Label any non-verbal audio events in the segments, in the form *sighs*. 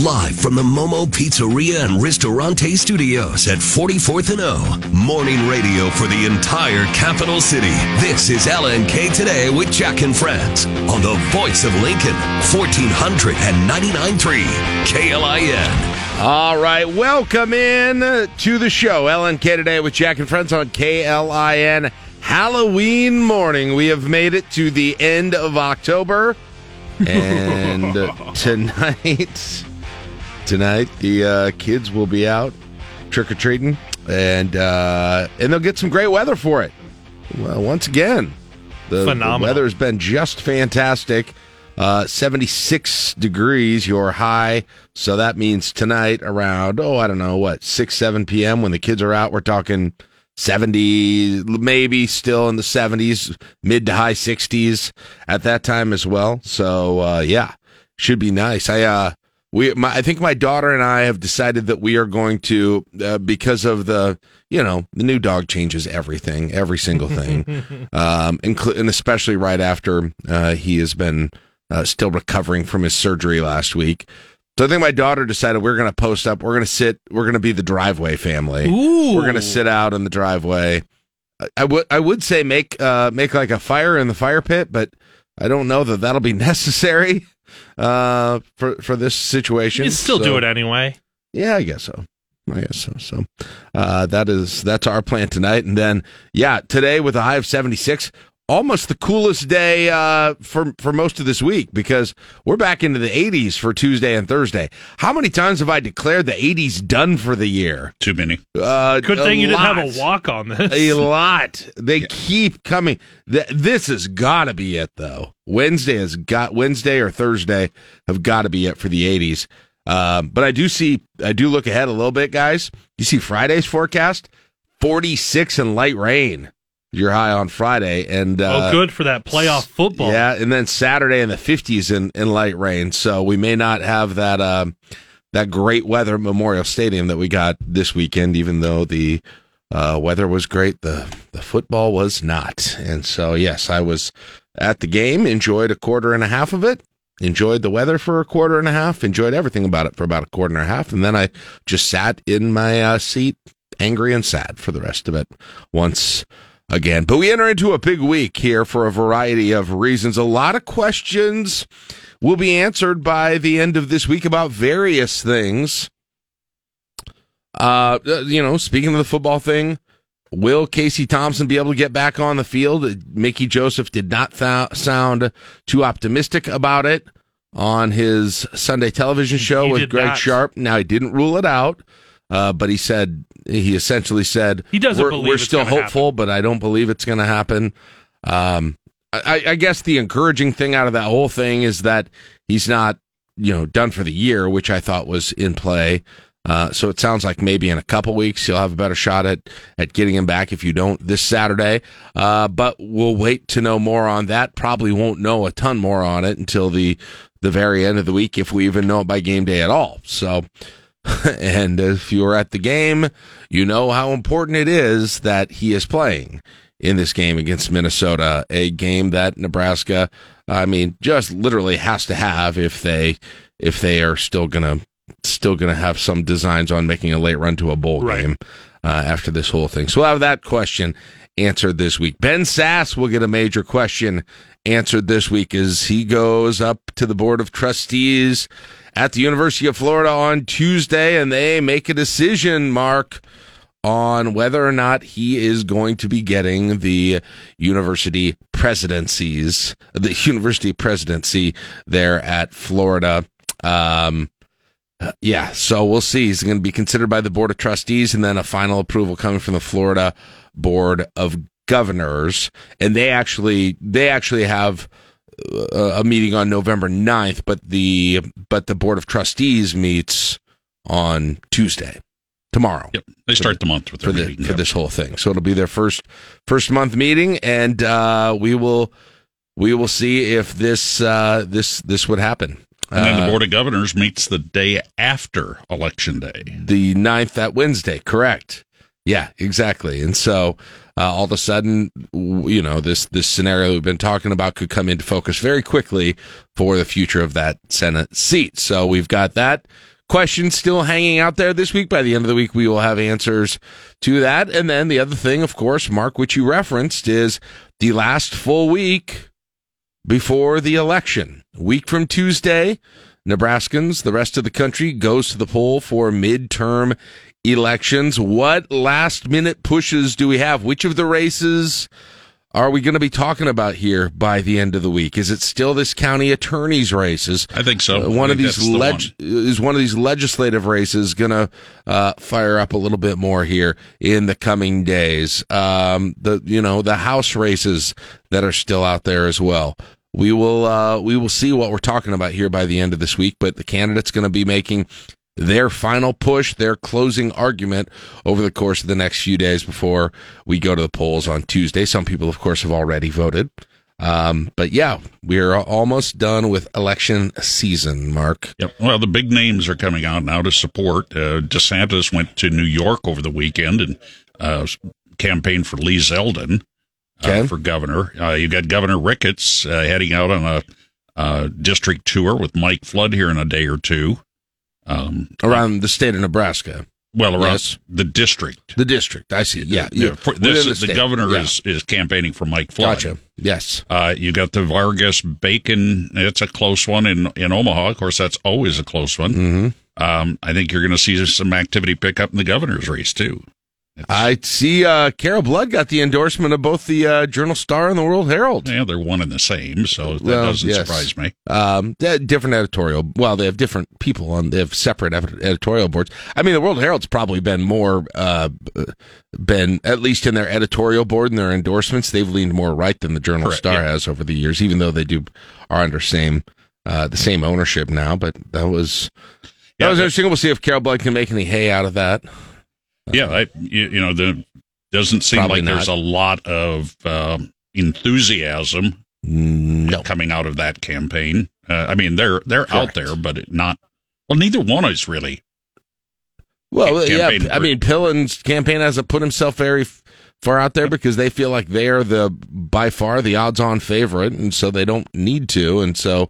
Live from the Momo Pizzeria and Ristorante Studios at 44th and O. Morning radio for the entire capital city. This is LNK Today with Jack and Friends on the voice of Lincoln, 1499.3 KLIN. All right, welcome in to the show. LNK Today with Jack and Friends on KLIN. Halloween morning. We have made it to the end of October. *laughs* And tonight, tonight the uh, kids will be out trick or treating, and uh, and they'll get some great weather for it. Well, once again, the, the weather has been just fantastic. Uh, 76 degrees, your high. So that means tonight around, oh, I don't know, what, 6, 7 p.m. when the kids are out, we're talking 70, maybe still in the 70s, mid to high 60s at that time as well. So, uh, yeah, should be nice. I, uh, we, my, I think my daughter and I have decided that we are going to, uh, because of the, you know, the new dog changes everything, every single thing, *laughs* um, inclu- and especially right after uh, he has been uh, still recovering from his surgery last week. So I think my daughter decided we're going to post up. We're going to sit. We're going to be the driveway family. Ooh. We're going to sit out in the driveway. I- I would I would say make uh, make like a fire in the fire pit, but I don't know that that'll be *laughs* necessary uh, for for this situation. You still So- do it anyway. yeah, I guess so. I guess so. So uh, that is that's our plan tonight, and then yeah, today with a high of seventy six, almost the coolest day uh, for for most of this week because we're back into the eighties for Tuesday and Thursday. How many times have I declared the eighties done for the year? Too many. Uh, Good thing you didn't have a walk on this. A *laughs* lot. They keep coming. Th- This has got to be it, though. Wednesday has got Wednesday or Thursday have got to be it for the 80s. Um, but I do see, I do look ahead a little bit, guys. You see Friday's forecast 46 and light rain. You're high on Friday. And, uh, oh, good for that playoff football. yeah, and then Saturday in the 50s in, in light rain. So we may not have that um, that great weather at Memorial Stadium that we got this weekend, even though the uh, weather was great. The the football was not. And so yes, I was at the game, enjoyed a quarter and a half of it. Enjoyed the weather for a quarter and a half, enjoyed everything about it for about a quarter and a half, and then I just sat in my uh, seat, angry and sad for the rest of it once again. But we enter into a big week here for a variety of reasons. A lot of questions will be answered by the end of this week about various things. Uh, you know, speaking of the football thing, will Casey Thompson be able to get back on the field? Mickey Joseph did not th- sound too optimistic about it on his Sunday television show He with Greg not. Sharpe. Now he didn't rule it out, uh, but he said he essentially said He doesn't we're, believe we're still hopeful, but I don't believe it's going to happen. Um, I, I guess the encouraging thing out of that whole thing is that he's not, you know, done for the year, which I thought was in play. Uh, so it sounds like maybe in a couple weeks you'll have a better shot at at getting him back if you don't this Saturday. Uh, but we'll wait to know more on that. Probably won't know a ton more on it until the the very end of the week, if we even know it by game day at all. So, *laughs* and if you're at the game, you know how important it is that he is playing in this game against Minnesota, a game that Nebraska, I mean, just literally has to have if they if they are still gonna still gonna have some designs on making a late run to a bowl Right. game uh, after this whole thing. So we'll have that question answered this week. Ben Sasse will get a major question answered this week as he goes up to the board of trustees at the University of Florida on Tuesday, and they make a decision. Mark on whether or not he is going to be getting the university presidencies, the *laughs* university presidency there at Florida. Um, uh, yeah, so we'll see. He's going to be considered by the board of trustees, and then a final approval coming from the Florida board of governors. And they actually they actually have uh, a meeting on November 9th, but the but the board of trustees meets on Tuesday, tomorrow Yep. They start the month with for the meeting. for Yep. this whole thing. So it'll be their first first month meeting, and uh, we will we will see if this uh, this this would happen. And then Uh, the Board of Governors meets the day after Election Day. the 9th that Wednesday, correct? Yeah, exactly. And so uh, all of a sudden, you know, this this scenario we've been talking about could come into focus very quickly for the future of that Senate seat. So we've got that question still hanging out there this week. By the end of the week, we will have answers to that. And then the other thing, of course, Mark, which you referenced, is the last full week before the election. Week from Tuesday, Nebraskans, the rest of the country goes to the poll for midterm elections. What last minute pushes do we have? Which of the races are we going to be talking about here by the end of the week? Is it still this county attorney's races? I think so. Uh, one I of these that's the one. is one of these legislative races going to uh, fire up a little bit more here in the coming days. Um, the you know the House races that are still out there as well. We will uh, we will see what we're talking about here by the end of this week. But the candidate's going to be making their final push, their closing argument over the course of the next few days before we go to the polls on Tuesday. Some people, of course, have already voted. Um, but yeah, we're almost done with election season, Mark. Yep. Well, the big names are coming out now to support. Uh, DeSantis went to New York over the weekend and uh, campaigned for Lee Zeldin uh, Okay. for governor. Uh, you got Governor Ricketts uh, heading out on a uh, district tour with Mike Flood here in a day or two. Um, Around the state of Nebraska, well, around Yes. the district. the district. I see. it. Yeah, Yeah, for this the the governor Yeah. is is campaigning for Mike Flood. Gotcha. Yes. Uh, you got the Vargas Bacon. It's a close one in in Omaha. Of course, that's always a close one. Mm-hmm. Um, I think you're going to see some activity pick up in the governor's race too. I see. Uh, Carol Blood got the endorsement of both the uh, Journal Star and the World Herald. Yeah, they're one and the same, so that Well, doesn't yes. surprise me. Um, different editorial. Well, they have different people on. They have separate editorial boards. I mean, the World Herald's probably been more, uh, been at least in their editorial board and their endorsements. They've leaned more right than the Journal Correct, Star yeah. has over the years, even though they do are under same, uh, the same ownership now. But that was that Yeah, was interesting. We'll see if Carol Blood can make any hay out of that. Yeah, I, you, you know, the doesn't seem like there's a lot of um, enthusiasm No. coming out of that campaign. Uh, I mean, they're they're out there, but it not. Well, neither one is really. Well, yeah. campaign I mean, Pillen's campaign hasn't put himself very far out there because they feel like they are the by far the odds-on favorite, and so they don't need to. And so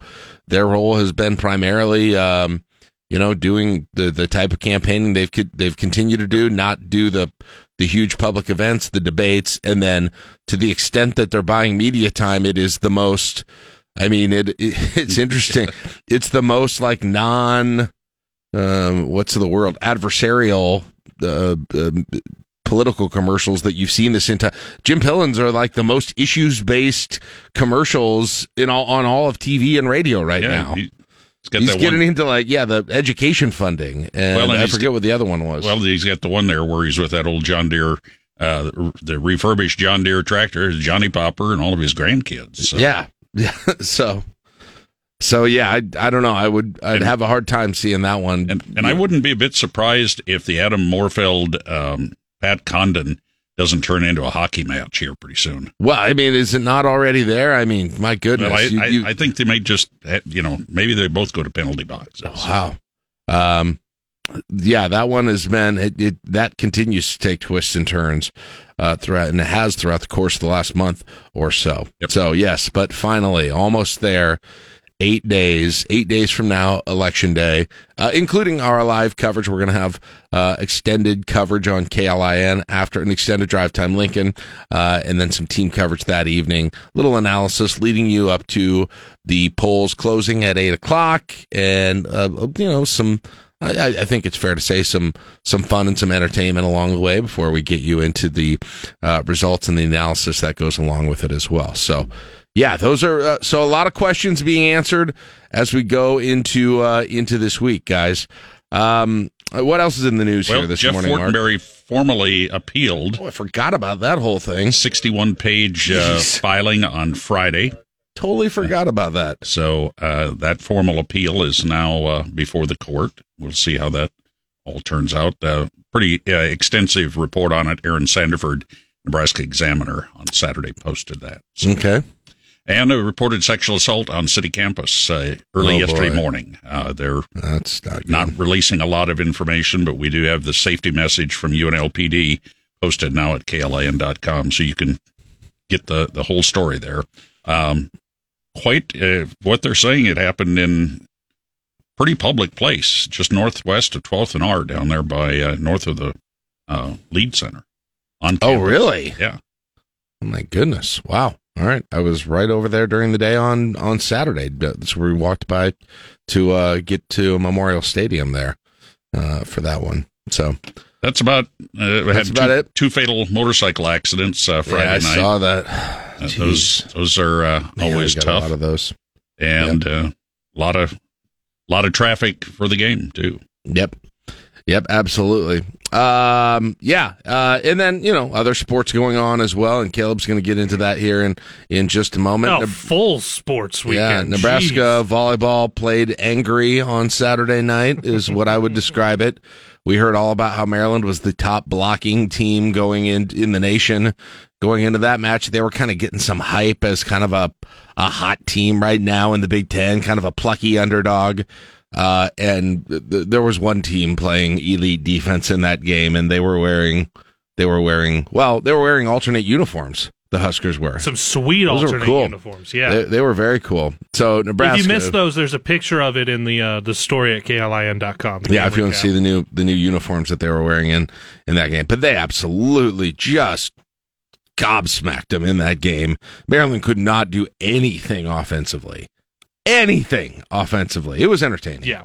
their role has been primarily, um, you know, doing the the type of campaigning they've they've continued to do, not do the the huge public events, the debates, and then to the extent that they're buying media time, it is the most. I mean, it, it *laughs* it's interesting. It's the most like non um, what's the world adversarial uh, um political commercials that you've seen this entire Jim Pillen's are like the most issues based commercials in all on all of TV and radio right yeah, now. He, he's getting one. into like yeah the education funding and, Well, and I forget what the other one was. Well, he's got the one there where he's with that old John Deere, uh, the refurbished John Deere tractor, Johnny Popper, and all of his grandkids. So. yeah, *laughs* yeah. so so yeah, I I don't know. I would I'd And- have a hard time seeing that one. And and I wouldn't be a bit surprised if the Adam Morfeld um, Pat Condon doesn't turn into a hockey match here pretty soon. well, I mean, is it not already there? I mean, my goodness. Well, I, you- I, you- I think they may just eh, you know maybe they both go to penalty boxes. Wow. Um, yeah, that one has been it, it. That continues to take twists and turns uh, throughout, and it has throughout the course of the last month or so. Yep. So yes, but finally, almost there. Eight days, eight days from now, election day, uh, including our live coverage. We're going to have uh, extended coverage on KLIN after an extended drive time Lincoln, uh, and then some team coverage that evening. Little analysis leading you up to the polls closing at eight o'clock, and uh, you know some. I, I think it's fair to say some some fun and some entertainment along the way before we get you into the uh, results and the analysis that goes along with it as well. So, yeah, those are uh, so a lot of questions being answered as we go into uh, into this week, guys. Um, what else is in the news Well, here this Jeff morning, Mark? Fortenberry formally appealed Oh, I forgot about that whole thing. 61 page uh, filing on Friday. Totally forgot about that. So uh, that formal appeal is now uh, before the court. We'll see how that all turns out. Uh, pretty uh, extensive report on it. Aaron Sanderford, Nebraska Examiner, on Saturday posted that. So- Okay. And a reported sexual assault on city campus uh, early Oh, yesterday boy. morning. Uh, they're That's not good. not releasing a lot of information, but we do have the safety message from UNLPD posted now at klin.com, so you can get the the whole story there. Um, quite uh, what they're saying. It happened in pretty public place, just northwest of 12th and R, down there by uh, north of the uh, Lied Center. On Oh, really? Yeah. Oh my goodness! Wow. All right, I was right over there during the day on on Saturday. That's where we walked by to uh, get to Memorial Stadium there uh, for that one. So That's about. Uh, That's had about two, it. two fatal motorcycle accidents uh, Friday yeah, I night. saw that. Uh, those those are uh, Man, always tough, A lot of those. and uh, a lot of lot of traffic for the game too. Yep. Yep, absolutely. Um, yeah, uh, and then you know other sports going on as well, and Caleb's going to get into that here in in just a moment. Oh, Ne- full sports weekend. yeah. Nebraska volleyball played angry on Saturday night, is what I would *laughs* describe it. We heard all about how Maryland was the top blocking team going in in the nation. Going into that match, they were kind of getting some hype as kind of a a hot team right now in the Big Ten, kind of a plucky underdog. Uh, and th- th- there was one team playing elite defense in that game, and they were wearing they were wearing well, they were wearing alternate uniforms. The Huskers were. Some sweet Those alternate cool. uniforms. Yeah. They, they were very cool. So Nebraska. if you missed those, there's a picture of it in the uh, the story at klin.com. Yeah, if you want to see the new the new uniforms that they were wearing in in that game, but they absolutely just gobsmacked them in that game. Maryland could not do anything offensively, anything offensively. It was entertaining. Yeah.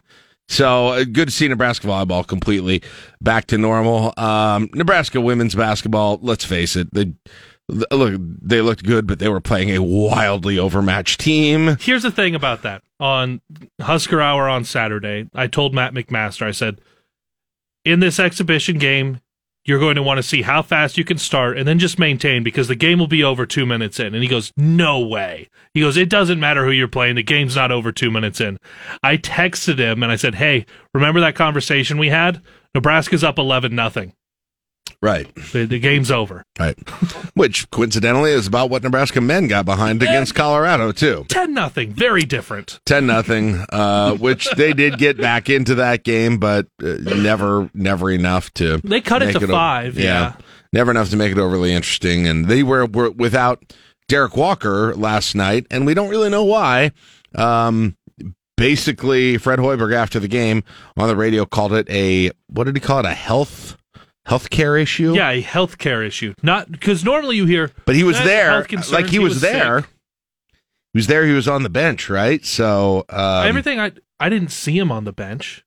So uh, good to see Nebraska volleyball completely back to normal. Um, Nebraska women's basketball. Let's face it, they look they looked good, but they were playing a wildly overmatched team. Here's the thing about that. On Husker Hour on Saturday, I told Matt McMaster, I said, in this exhibition game, you're going to want to see how fast you can start and then just maintain because the game will be over two minutes in. And he goes, No way. He goes, It doesn't matter who you're playing. The game's not over two minutes in. I texted him and I said, Hey, remember that conversation we had? Nebraska's up 11 nothing. Right. The, the game's over. Right. Which coincidentally is about what Nebraska men got behind against Colorado too. 10 nothing. Very different. Ten nothing, uh, which they did get back into that game, but uh, never, never enough to. They cut it to o- five. yeah. never enough to make it overly interesting. And they were, were without Derek Walker last night, and we don't really know why. Um, basically, Fred Hoiberg after the game on the radio called it a what did he call it? A health healthcare issue. Yeah, a healthcare issue. Not because normally you hear, But he was "Eh, there, like he, was, there. sick." He was there. He was on the bench, right? So um, Everything I I didn't see him on the bench.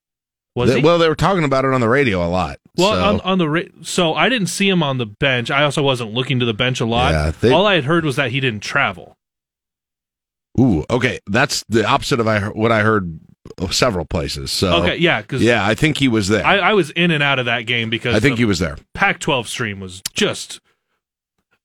Was th- he? well, they were talking about it on the radio a lot. Well, so, on, on the ra- so I didn't see him on the bench. I also wasn't looking to the bench a lot. Yeah, they- All I had heard was that he didn't travel. ooh, okay, that's the opposite of I what I heard several places. So Okay, yeah, because yeah, I think he was there. I, I, was in and out of that game because I think the he was there. Pac-12 stream was just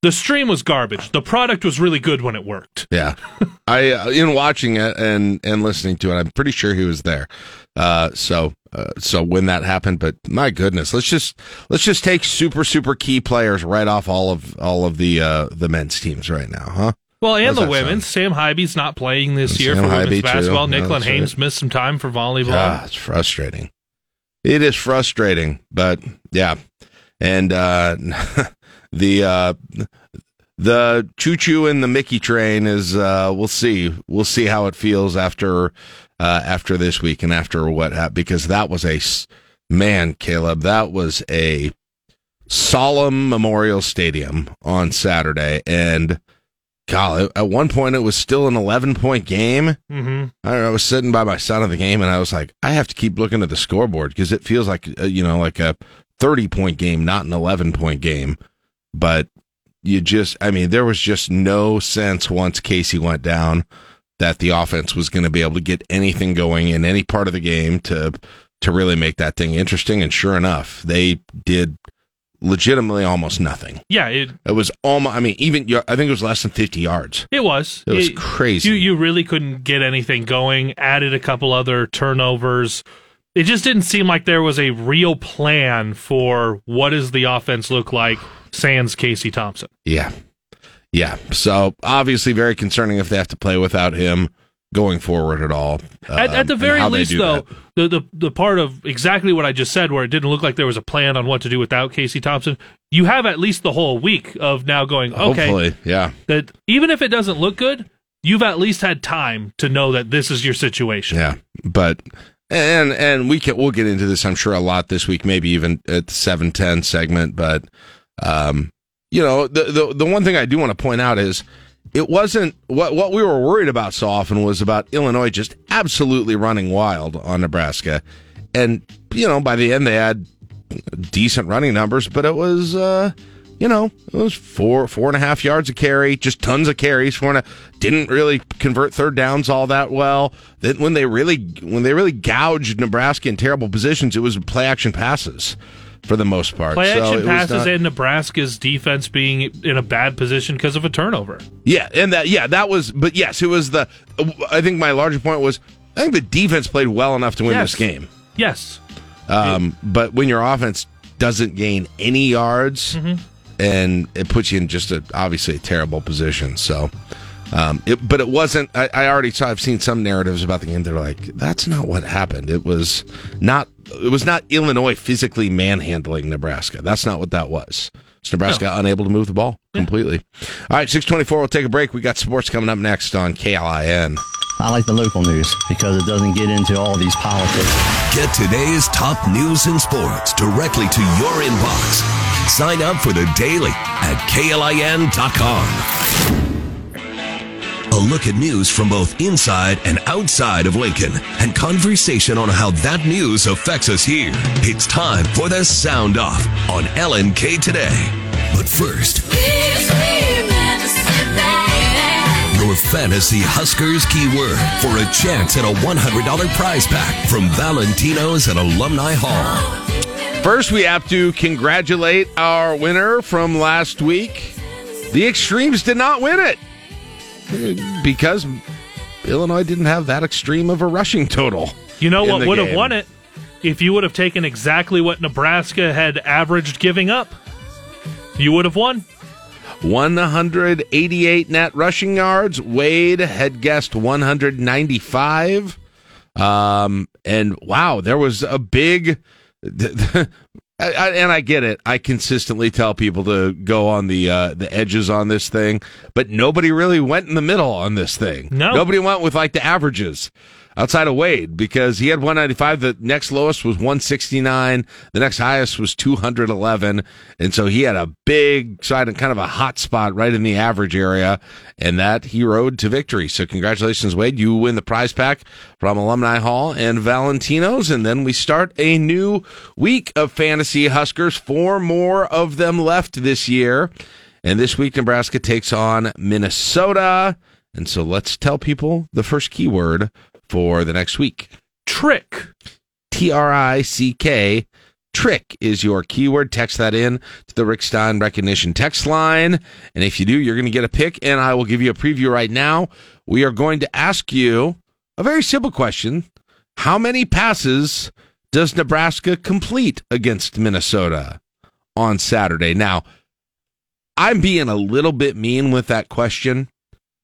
the stream was garbage. The product was really good when it worked. Yeah, *laughs* I uh, in watching it and and listening to it, I'm pretty sure he was there. Uh, so uh, so when that happened, but my goodness, let's just let's just take super super key players right off all of all of the uh the men's teams right now, huh? Well, and the women. Sam Haiby's not playing this And year Sam for Haiby, women's too. basketball. Yeah, Nicklin Hames missed some time for volleyball. Ah, it's frustrating. It is frustrating, but yeah. And uh *laughs* the uh the choo choo and the Mickey train is uh we'll see. We'll see how it feels after uh after this week and after what happened because that was a man, Caleb, that was a solemn memorial stadium on Saturday and God, at one point it was still an 11 point game. hmm I, I was sitting by my son at the game, and I was like, I have to keep looking at the scoreboard because it feels like uh, you know, like a thirty point game, not an eleven point game. But you just, I mean, there was just no sense once Casey went down that the offense was going to be able to get anything going in any part of the game to to really make that thing interesting. And sure enough, they did legitimately almost nothing. Yeah, it It was almost, I mean, even I think it was less than fifty yards. it was. It was It- crazy. You you really couldn't get anything going. Added a couple other turnovers. It just didn't seem like there was a real plan for what does the offense look like. Sans Casey Thompson. Yeah. Yeah. So obviously very concerning if they have to play without him going forward at all. At, Um, at the very least, though, that. the, the the part of exactly what I just said, where it didn't look like there was a plan on what to do without Casey Thompson, you have at least the whole week of now going, okay, Hopefully, yeah. that even if it doesn't look good, you've at least had time to know that this is your situation. Yeah, but and and we can we'll get into this I'm sure a lot this week, maybe even at the seven ten segment. But um, you know, the the the one thing I do want to point out is it wasn't what what we were worried about so often was about Illinois just absolutely running wild on Nebraska, and you know by the end they had decent running numbers, but it was. uh you know, it was four four and a half yards a carry, just tons of carries. Four and a, didn't really convert third downs all that well. Then when they really when they really gouged Nebraska in terrible positions, it was play action passes for the most part. Play action was passes not- and Nebraska's defense being in a bad position because of a turnover. yeah, and that yeah that was. But yes, it was the. I think my larger point was I think the defense played well enough to win Yes. this game. Yes. Um, but when your offense doesn't gain any yards, Mm-hmm. and it puts you in just a obviously a terrible position. So, um, it, but it wasn't. I, I already saw. I've seen some narratives about the game. They're like, that's not what happened. It was not. It was not Illinois physically manhandling Nebraska. That's not what that was. It's Nebraska unable to move the ball completely. All right, six twenty four. We'll take a break. We got sports coming up next on KLIN. I like the local news because it doesn't get into all these politics. Get today's top news and sports directly to your inbox. Sign up for the daily at klin.com. A look at news from both inside and outside of Lincoln and conversation on how that news affects us here. It's time for the Sound Off on LNK Today. But first, your fantasy Huskers keyword for a chance at a $100 prize pack from Valentino's at Alumni Hall. First, we have to congratulate our winner from last week. The Extremes did not win it because Illinois didn't have that extreme of a rushing total. You know what would have won it? If you would have taken exactly what Nebraska had averaged giving up, you would have won. 188 net rushing yards. Wade had guessed 195. Um, and wow, there was a big. *laughs* I, I, and I get it. I consistently tell people to go on the uh, the edges on this thing, but nobody really went in the middle on this thing. No. nobody went with like the averages outside of Wade because he had 195. The next lowest was 169. The next highest was 211, and so he had a big side and kind of a hot spot right in the average area, and that he rode to victory. So congratulations, Wade! You win the prize pack from Alumni Hall and Valentino's, and then we start a new week of fantasy Huskers. Four more of them left this year. And this week, Nebraska takes on Minnesota. And so let's tell people the first keyword for the next week. Trick. T R I C K. Trick is your keyword. Text that in to the Rixstine recognition text line. And if you do, you're going to get a pick, and I will give you a preview right now. We are going to ask you a very simple question How many passes does Nebraska complete against Minnesota on Saturday? Now, I'm being a little bit mean with that question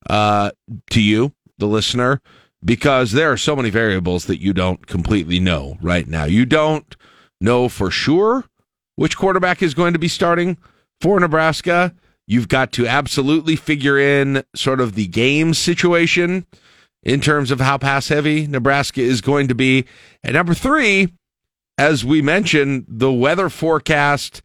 uh, to you, the listener, because there are so many variables that you don't completely know right now. You don't know for sure which quarterback is going to be starting for Nebraska. You've got to absolutely figure in sort of the game situation in terms of how pass heavy Nebraska is going to be. And number three, as we mentioned, the weather forecast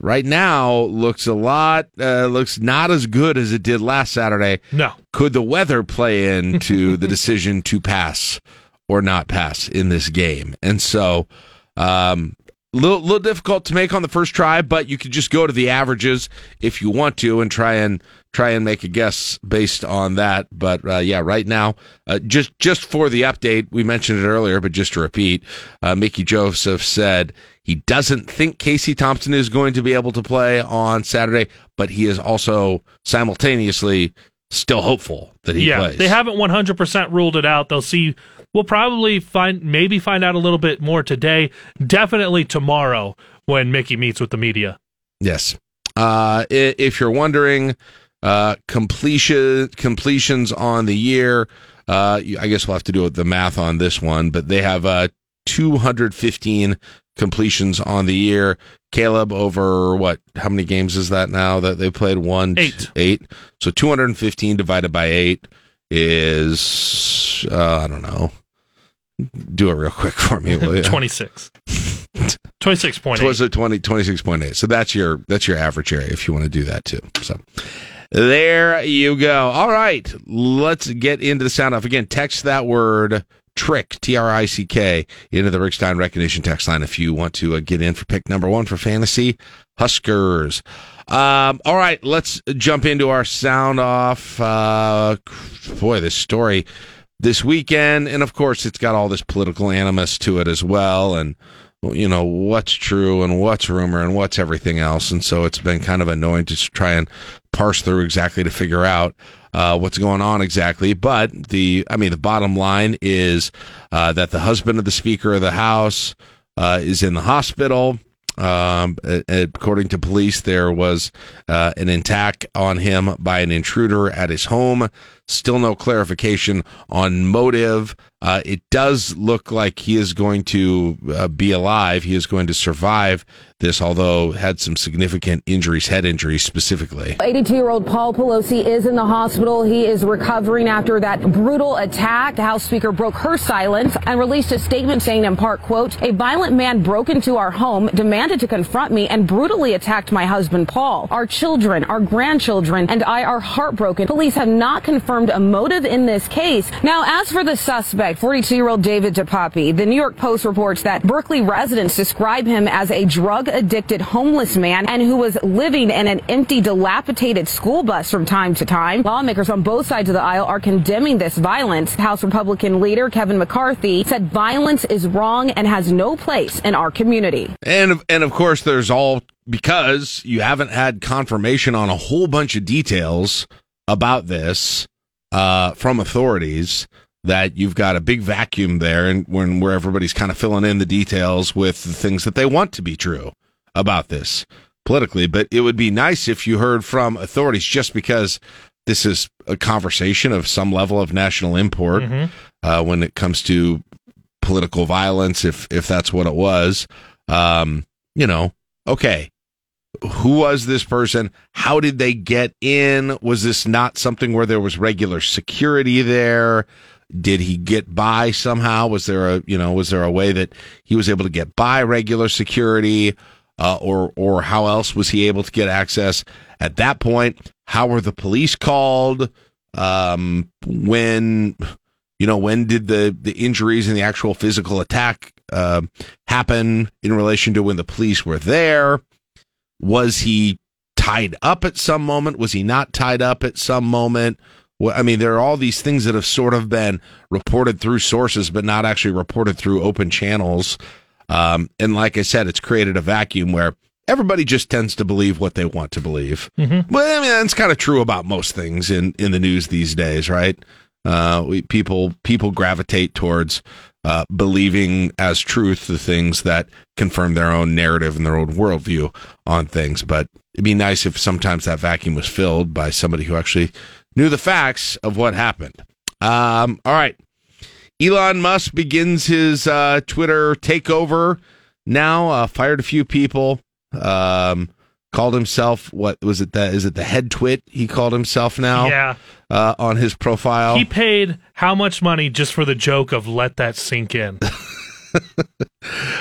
right now looks a lot uh, looks not as good as it did last Saturday. No. Could the weather play into *laughs* the decision to pass or not pass in this game? And so, um, little little difficult to make on the first try, but you could just go to the averages if you want to and try and try and make a guess based on that. But uh, yeah, right now, uh, just just for the update, we mentioned it earlier, but just to repeat, uh, Mickey Joseph said he doesn't think Casey Thompson is going to be able to play on Saturday, but he is also simultaneously still hopeful that he yeah, plays. they haven't 100% ruled it out. They'll see. We'll probably find maybe find out a little bit more today. Definitely tomorrow when Mickey meets with the media. Yes. Uh, if you're wondering, uh, completion completions on the year, uh, I guess we'll have to do the math on this one, but they have uh, 215 completions on the year. Caleb over what? How many games is that now that they played? One, Eight. eight. So 215 divided by eight is uh, I don't know. Do it real quick *laughs* for me, will you? 26. 26.8. was it 20, 26.8. So that's your that's your average area if you want to do that too. So there you go. All right, let's get into the sound off again. Text that word trick T R I C K into the Rixstine recognition text line if you want to uh, get in for pick number one for fantasy Huskers. Um, all right, let's jump into our sound off. Uh, boy, this story this weekend, and of course, it's got all this political animus to it as well, and you know what's true and what's rumor and what's everything else, and so it's been kind of annoying to try and parse through exactly to figure out uh, what's going on exactly. But the, I mean, the bottom line is uh, that the husband of the Speaker of the House uh, is in the hospital. Um, according to police, there was uh, an attack on him by an intruder at his home. Still no clarification on motive. Uh, it does look like he is going to uh, be alive. He is going to survive this, although had some significant injuries, head injuries specifically. 82 year old Paul Pelosi is in the hospital. He is recovering after that brutal attack. The House Speaker broke her silence and released a statement saying in part, quote, a violent man broke into our home, demanded to confront me and brutally attacked my husband, Paul. Our children, our grandchildren, and I are heartbroken. Police have not confirmed a motive in this case. Now, as for the suspect, 42 year old David DePape, the New York Post reports that Berkeley residents describe him as a drug addicted homeless man and who was living in an empty, dilapidated school bus from time to time. Lawmakers on both sides of the aisle are condemning this violence. House Republican leader Kevin McCarthy said violence is wrong and has no place in our community. And and of course, there's all because you haven't had confirmation on a whole bunch of details about this uh, from authorities that you've got a big vacuum there and when where everybody's kind of filling in the details with the things that they want to be true about this politically. But it would be nice if you heard from authorities just because this is a conversation of some level of national import Mhm. uh, when it comes to political violence if if that's what it was. Um, you know okay who was this person? How did they get in? Was this not something where there was regular security there? Did he get by somehow? Was there a you know was there a way that he was able to get by regular security, uh, or or how else was he able to get access at that point? How were the police called? Um, when you know when did the the injuries and the actual physical attack uh, happen in relation to when the police were there? Was he tied up at some moment? Was he not tied up at some moment? Well, I mean, there are all these things that have sort of been reported through sources, but not actually reported through open channels. Um, and like I said, it's created a vacuum where everybody just tends to believe what they want to believe. Mhm. Well, I mean, that's kind of true about most things in, in the news these days, right? Uh, we, people people gravitate towards uh, believing as truth the things that confirm their own narrative and their own worldview on things. But it'd be nice if sometimes that vacuum was filled by somebody who actually knew the facts of what happened. Um, all right. Elon Musk begins his uh, Twitter takeover now. Uh, fired a few people. Um, called himself what was it? That is it? The head twit. He called himself now. Yeah. Uh, on his profile. He paid how much money just for the joke of let that sink in? *laughs*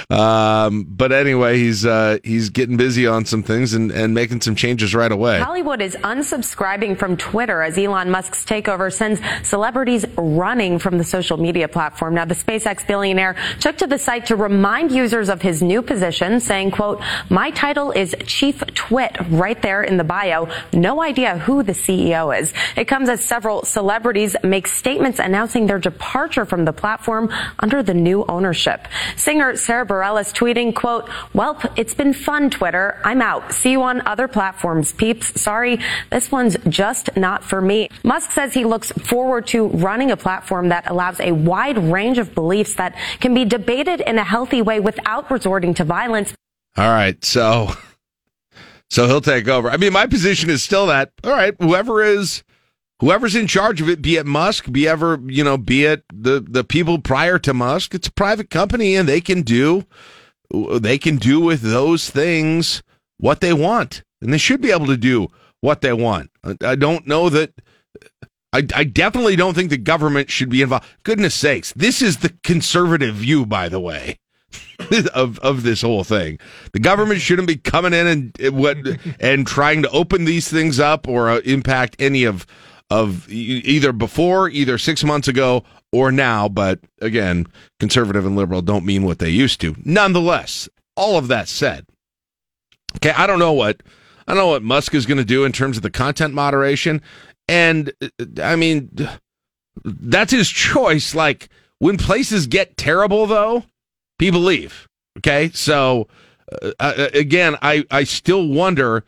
Um, but anyway, he's uh, he's getting busy on some things and, and making some changes right away. Hollywood is unsubscribing from Twitter as Elon Musk's takeover sends celebrities running from the social media platform. Now, the SpaceX billionaire took to the site to remind users of his new position, saying, quote, my title is Chief Twit right there in the bio. No idea who the CEO is. It comes as several celebrities make statements announcing their departure from the platform under the new ownership. Singer Sarah Bareilles tweeting, quote, Welp, it's been fun, Twitter. I'm out. See you on other platforms, peeps. Sorry, this one's just not for me. Musk says he looks forward to running a platform that allows a wide range of beliefs that can be debated in a healthy way without resorting to violence. All right, so *laughs* so he'll take over. I mean, my position is still that all right. Whoever is whoever's in charge of it, be it Musk, be ever you know, be it the the people prior to Musk, it's a private company and they can do they can do with those things what they want, and they should be able to do what they want. I don't know that. I, I definitely don't think the government should be involved. Goodness sakes, this is the conservative view, by the way, *laughs* of of this whole thing. The government shouldn't be coming in and what and trying to open these things up or uh, impact any of of either before, either six months ago or now. But again, conservative and liberal don't mean what they used to. Nonetheless, all of that said, okay, I don't know what I don't know what Musk is going to do in terms of the content moderation. And I mean, that's his choice. Like when places get terrible, though, people leave. Okay, so uh, uh, again, I I still wonder.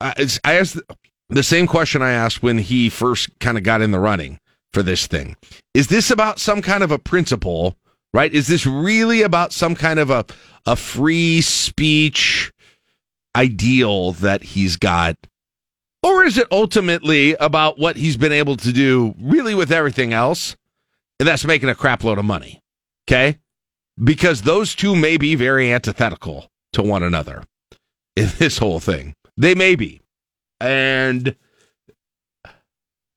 I, I asked the same question I asked when he first kind of got in the running for this thing. Is this about some kind of a principle? Right? Is this really about some kind of a a free speech ideal that he's got? Or is it ultimately about what he's been able to do really with everything else? And that's making a crap load of money. Okay? Because those two may be very antithetical to one another in this whole thing. They may be. And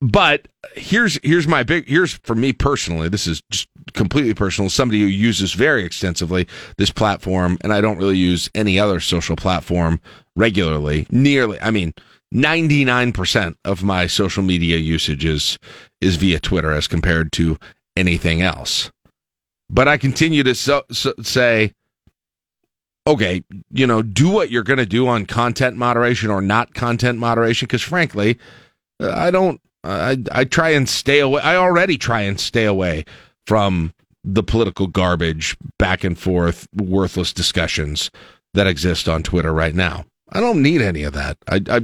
but here's here's my big here's for me personally this is just completely personal somebody who uses very extensively this platform and i don't really use any other social platform regularly nearly i mean 99% of my social media usage is is via twitter as compared to anything else. But i continue to so, so, say okay you know do what you're going to do on content moderation or not content moderation because frankly uh, i don't I I try and stay away. I already try and stay away from the political garbage, back and forth, worthless discussions that exist on Twitter right now. I don't need any of that. I, I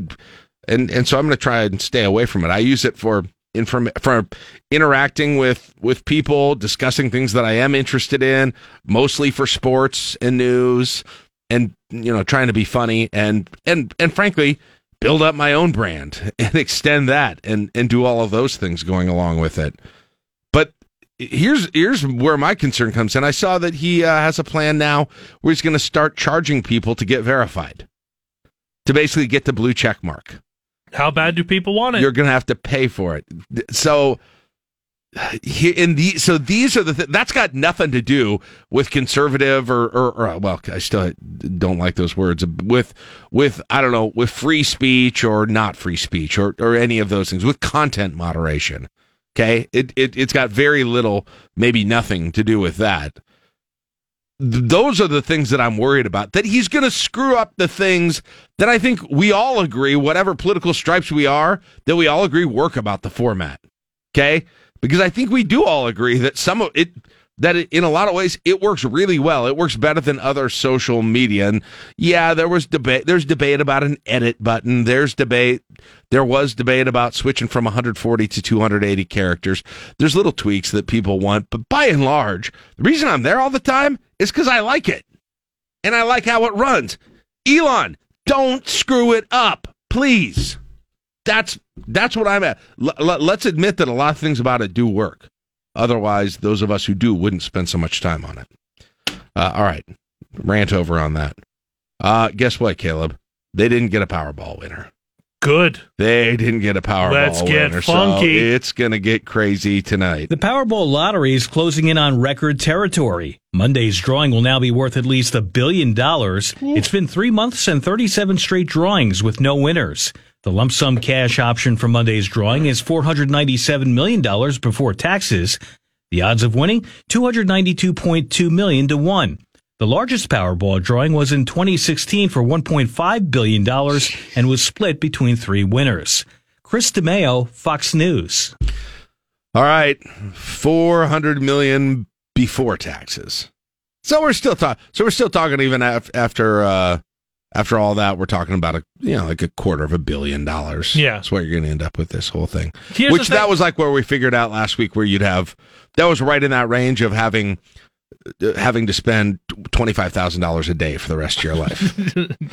and and so I'm going to try and stay away from it. I use it for inform for interacting with with people, discussing things that I am interested in, mostly for sports and news, and you know, trying to be funny and and and frankly build up my own brand *laughs* and extend that and and do all of those things going along with it. But here's here's where my concern comes in. I saw that he uh, has a plan now where he's going to start charging people to get verified, to basically get the blue check mark. How bad do people want it? You're going to have to pay for it. So in the so these are the th- that's got nothing to do with conservative or, or, or well I still don't like those words with with I don't know with free speech or not free speech or or any of those things with content moderation okay it, it it's got very little maybe nothing to do with that those are the things that I'm worried about that he's going to screw up the things that I think we all agree whatever political stripes we are that we all agree work about the format okay because I think we do all agree that some of it that it, in a lot of ways it works really well. It works better than other social media. And yeah, there was debate. There's debate about an edit button. There's debate. There was debate about switching from 140 to 280 characters. There's little tweaks that people want, but by and large, the reason I'm there all the time is because I like it and I like how it runs. Elon, don't screw it up, please. That's that's what I'm at. L- let's admit that a lot of things about it do work. Otherwise, those of us who do wouldn't spend so much time on it. Uh, all right, rant over on that. Uh, guess what, Caleb? They didn't get a Powerball winner. Good. They didn't get a Powerball Let's get winner, funky. So it's going to get crazy tonight. The Powerball lottery is closing in on record territory. Monday's drawing will now be worth at least a billion dollars. It's been three months and 37 straight drawings with no winners. The lump sum cash option for Monday's drawing is $497 million before taxes. The odds of winning, 292.2 million to 1. The largest Powerball drawing was in 2016 for $1.5 billion and was split between three winners. Chris DeMeo, Fox News. All right, 400 million before taxes. So we're still talking. So we're still talking even af- after uh, after all that, we're talking about a you know like a quarter of a billion dollars. Yeah, that's what you're going to end up with this whole thing. Here's Which that was like where we figured out last week, where you'd have that was right in that range of having having to spend twenty five thousand dollars a day for the rest of your life.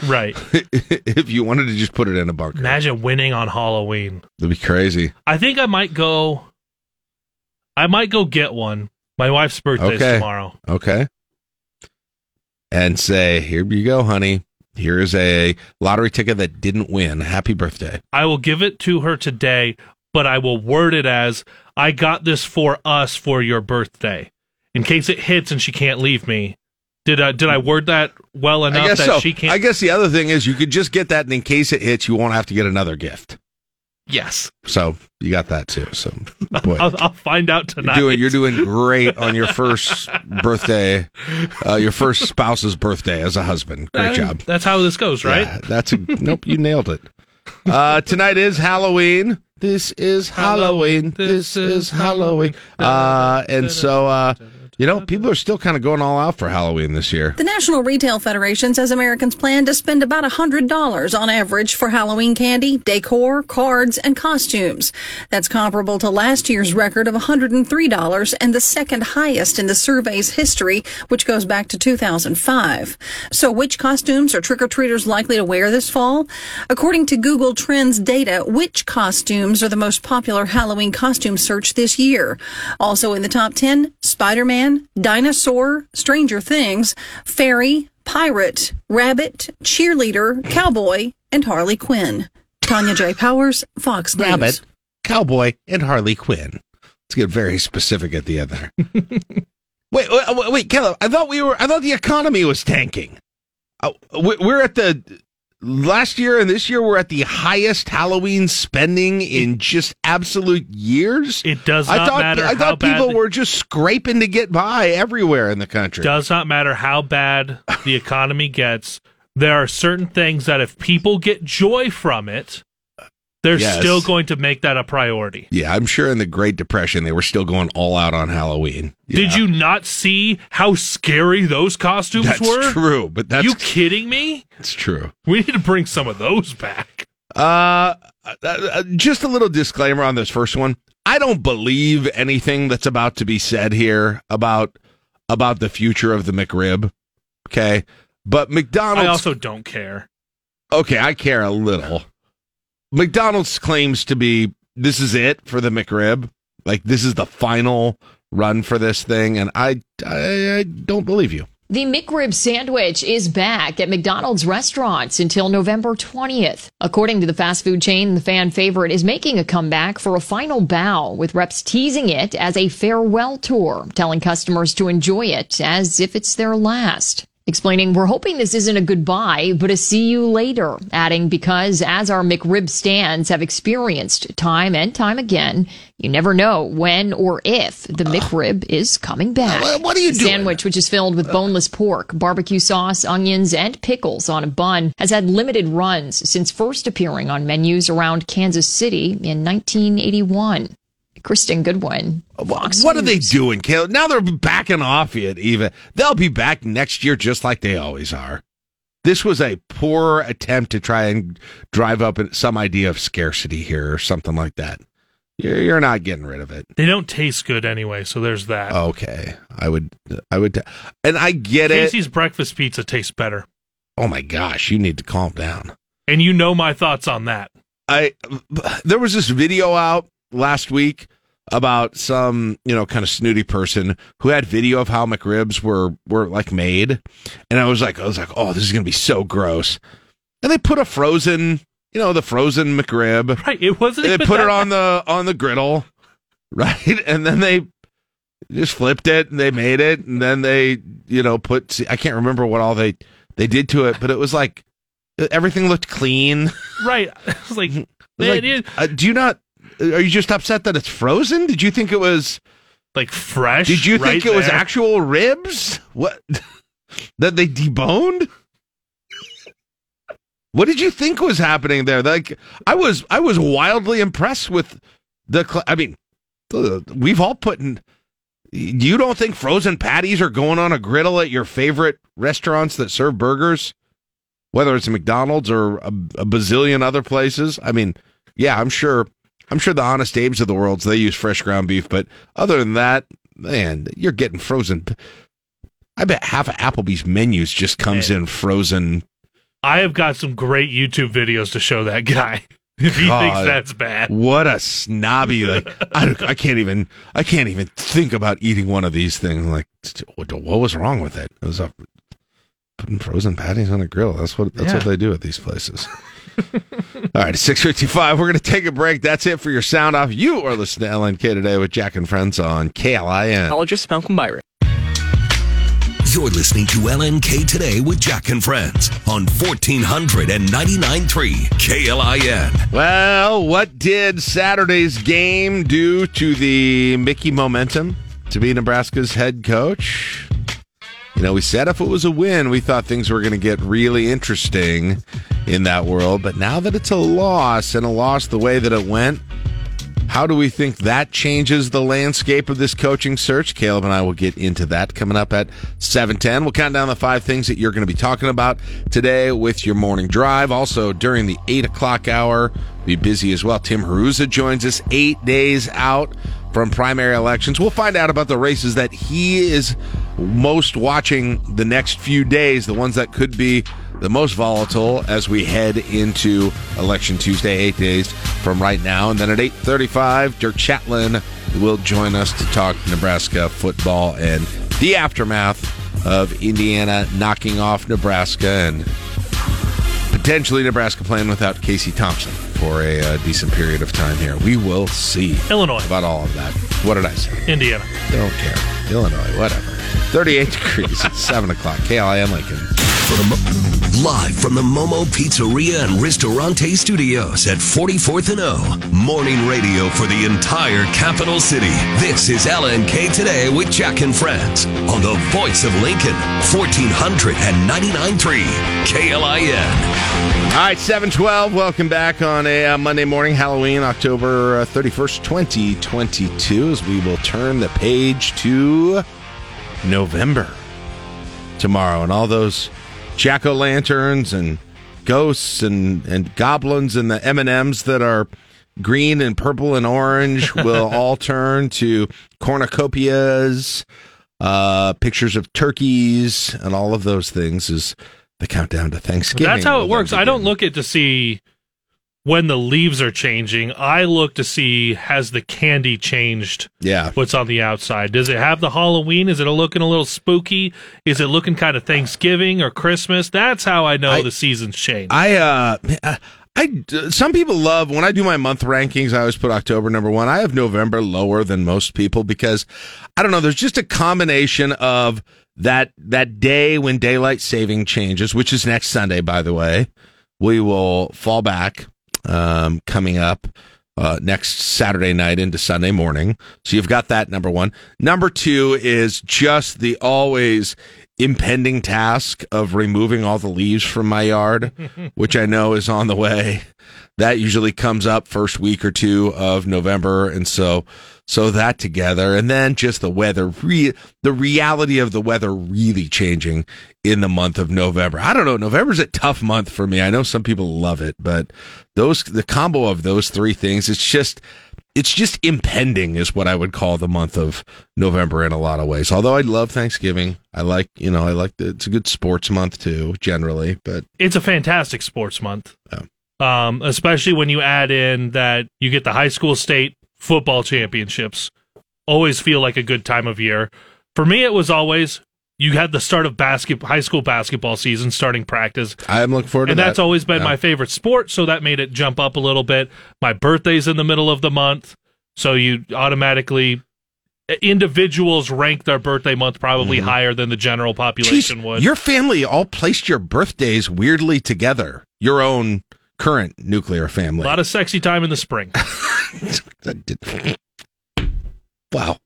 *laughs* right. *laughs* if you wanted to just put it in a bunker. Imagine winning on Halloween. That'd be crazy. I think I might go. I might go get one. My wife's birthday okay. tomorrow. Okay. and say, "Here you go, honey. Here is a lottery ticket that didn't win. Happy birthday." I will give it to her today, but I will word it as I got this for us for your birthday. In case it hits and she can't leave me. Did I did I word that well I enough guess that so. she can't I guess the other thing is you could just get that, and in case it hits, you won't have to get another gift. Yes. So you got that too. So boy, *laughs* I'll, I'll find out you're tonight. doing you're doing great on your first birthday, uh, your first spouse's birthday as a husband. Great Uh, job. That's how this goes, right? Yeah, that's a nope. You nailed it. Uh, tonight is Halloween. This is Halloween. This is Halloween. Uh, and so uh, you know, people mm-hmm. are still kind of going all out for Halloween this year. The National Retail Federation says Americans plan to spend about $100 on average for Halloween candy, decor, cards, and costumes. That's comparable to last year's record of $103 and the second highest in the survey's history, which goes back to 2005. So which costumes are trick-or-treaters likely to wear this fall? According to Google Trends data, which costumes are the most popular Halloween costume search this year? Also in the top 10, Spider-Man, Dinosaur, Stranger Things, Fairy, Pirate, Rabbit, Cheerleader, Cowboy, and Harley Quinn. Tanya J. Powers, Fox News. Rabbit, Cowboy, and Harley Quinn. Let's get very specific at the end there. *laughs* wait, wait, wait, Caleb. I thought we were. I thought the economy was tanking. Uh, we're at the last year and this year. We're at the highest Halloween spending in just absolute years. It does I not thought. matter I thought people the- were just scraping to get by everywhere in the country. does not matter how bad the economy gets. There are certain things that if people get joy from it, they're Yes. still going to make that a priority. yeah, I'm sure in the Great Depression they were still going all out on Halloween. Did you not see how scary those costumes That's were? true, but that's you kidding me? that's true. We need to bring some of those back. Uh, uh, uh, just a little disclaimer on this first one. I don't believe anything that's about to be said here about about the future of the McRib. Okay, but McDonald's. I also don't care. okay, I care a little. McDonald's claims to be this is it for the McRib. Like this is the final run for this thing, and I I, I don't believe you. The McRib sandwich is back at McDonald's restaurants until November 20th. According to the fast food chain, the fan favorite is making a comeback for a final bow, with reps teasing it as a farewell tour, telling customers to enjoy it as if it's their last. Explaining, we're hoping this isn't a goodbye, but a see you later. Adding, because as our McRib stands have experienced time and time again, you never know when or if the McRib is coming back. What- what are you The doing? Sandwich, which is filled with boneless pork, barbecue sauce, onions, and pickles on a bun, has had limited runs since first appearing on menus around Kansas City in 1981. Kristen Goodwin. Fox What are they doing, Caleb? Now they're backing off it. Even they'll be back next year, just like they always are. This was a poor attempt to try and drive up some idea of scarcity here, or something like that. You're, you're not getting rid of it. They don't taste good anyway, so there's that. Okay, I would, I would, and I get it. Casey's breakfast pizza tastes better. Oh my gosh, you need to calm down. And you know my thoughts on that. I there was this video out last week about some you know kind of snooty person who had video of how McRibs were were like made, and I was like I was like oh this is gonna be so gross, and they put a frozen you know the frozen McRib, Right. It wasn't they put that it on the on the griddle, *laughs* right, and then they just flipped it and they made it, and then they you know put See, I can't remember what all they they did to it, but it was like everything looked clean. Right. Like, *laughs* It was like, *laughs* it- uh, do you not? Are you just upset that it's frozen? Did you think it was? like fresh. Did you think right it was actual ribs? What *laughs* that they deboned? What did you think was happening there? Like I was, I was wildly impressed with the. cl- I mean, we've all put in. You don't think frozen patties are going on a griddle at your favorite restaurants that serve burgers, whether it's McDonald's or a, a bazillion other places? I mean, yeah, I'm sure. I'm sure the Honest Abe's of the world they use fresh ground beef, but other than that, man, you're getting frozen. I bet half of Applebee's menus just comes in frozen. I have got some great YouTube videos to show that guy *laughs* if he God. thinks that's bad. What a snobby! Like *laughs* I, I can't even, I can't even think about eating one of these things. Like, what, what was wrong with it? It was a putting frozen patties on a grill. That's what that's what they do at these places. *laughs* All right, six fifty five. We're going to take a break. That's it for your sound off. You are listening to LNK today with Jack and Friends on KLIN. Psychologist Malcolm Byron. You're listening to LNK Today with Jack and Friends on 1499.3 KLIN. Well, what did Saturday's game do to the Mickey momentum to be Nebraska's head coach? You know, we said if it was a win, we thought things were going to get really interesting in that world. But now that it's a loss and a loss the way that it went, how do we think that changes the landscape of this coaching search? Caleb and I will get into that coming up at 710. We'll count down the five things that you're going to be talking about today with your morning drive. Also, during the 8 o'clock hour, be busy as well. Tim Hruza joins us eight days out from primary elections. We'll find out about the races that he is most watching the next few days, the ones that could be the most volatile as we head into election Tuesday, eight days from right now. And then at 8.35, Dirk Chatelain will join us to talk Nebraska football and the aftermath of Indiana knocking off Nebraska and potentially Nebraska playing without Casey Thompson for a uh, decent period of time here. We will see. Illinois. About all of that. What did I say? Indiana. Don't care. Illinois, whatever. 38 *laughs* degrees at 7 o'clock. KLIN Lincoln. For the live from the Momo Pizzeria and Ristorante Studios at 44th and O. Morning radio for the entire capital city. This is LNK Today with Jack and Friends on the voice of Lincoln, 1499.3 KLIN. All right, 712. Welcome back on a uh, Monday morning, Halloween, October uh, 31st, 2022, as we will turn the page to November tomorrow and all those jack o' lanterns and ghosts and, and goblins and the M&Ms that are green and purple and orange *laughs* will all turn to cornucopias, uh, pictures of turkeys, and all of those things as the countdown to Thanksgiving. That's how it works. I don't look at to see when the leaves are changing. I look to see has the candy changed Yeah. what's on the outside. Does it have the Halloween? Is it looking a little spooky? Is it looking kind of Thanksgiving or Christmas? That's how I know I- the season's changed. I uh I some people love when I do my month rankings. I always put October number one. I have November lower than most people because I don't know. There's just a combination of that that day when daylight saving changes, which is next Sunday, by the way. We will fall back um, coming up uh, next Saturday night into Sunday morning. So you've got that number one. Number two is just the always impending task of removing all the leaves from my yard, *laughs* which I know is on the way. That usually comes up first week or two of November, and so so that together, and then just the weather, re- the reality of the weather really changing in the month of November. I don't know. November's a tough month for me. I know some people love it, but those the combo of those three things, it's just it's just impending is what I would call the month of November in a lot of ways. Although I love Thanksgiving, I like you know I like the, it's a good sports month too generally, but it's a fantastic sports month. Um, especially when you add in that you get the high school state football championships. Always feel like a good time of year. For me, it was always you had the start of basket high school basketball season starting practice. I'm looking forward to and that. And that's always been Yeah. my favorite sport, so that made it jump up a little bit. My birthday's in the middle of the month, so you automatically individuals rank their birthday month probably Mhm. higher than the general population Jeez, would. your family all placed your birthdays weirdly together. Your own current nuclear family. a lot of sexy time in the spring. *laughs* wow.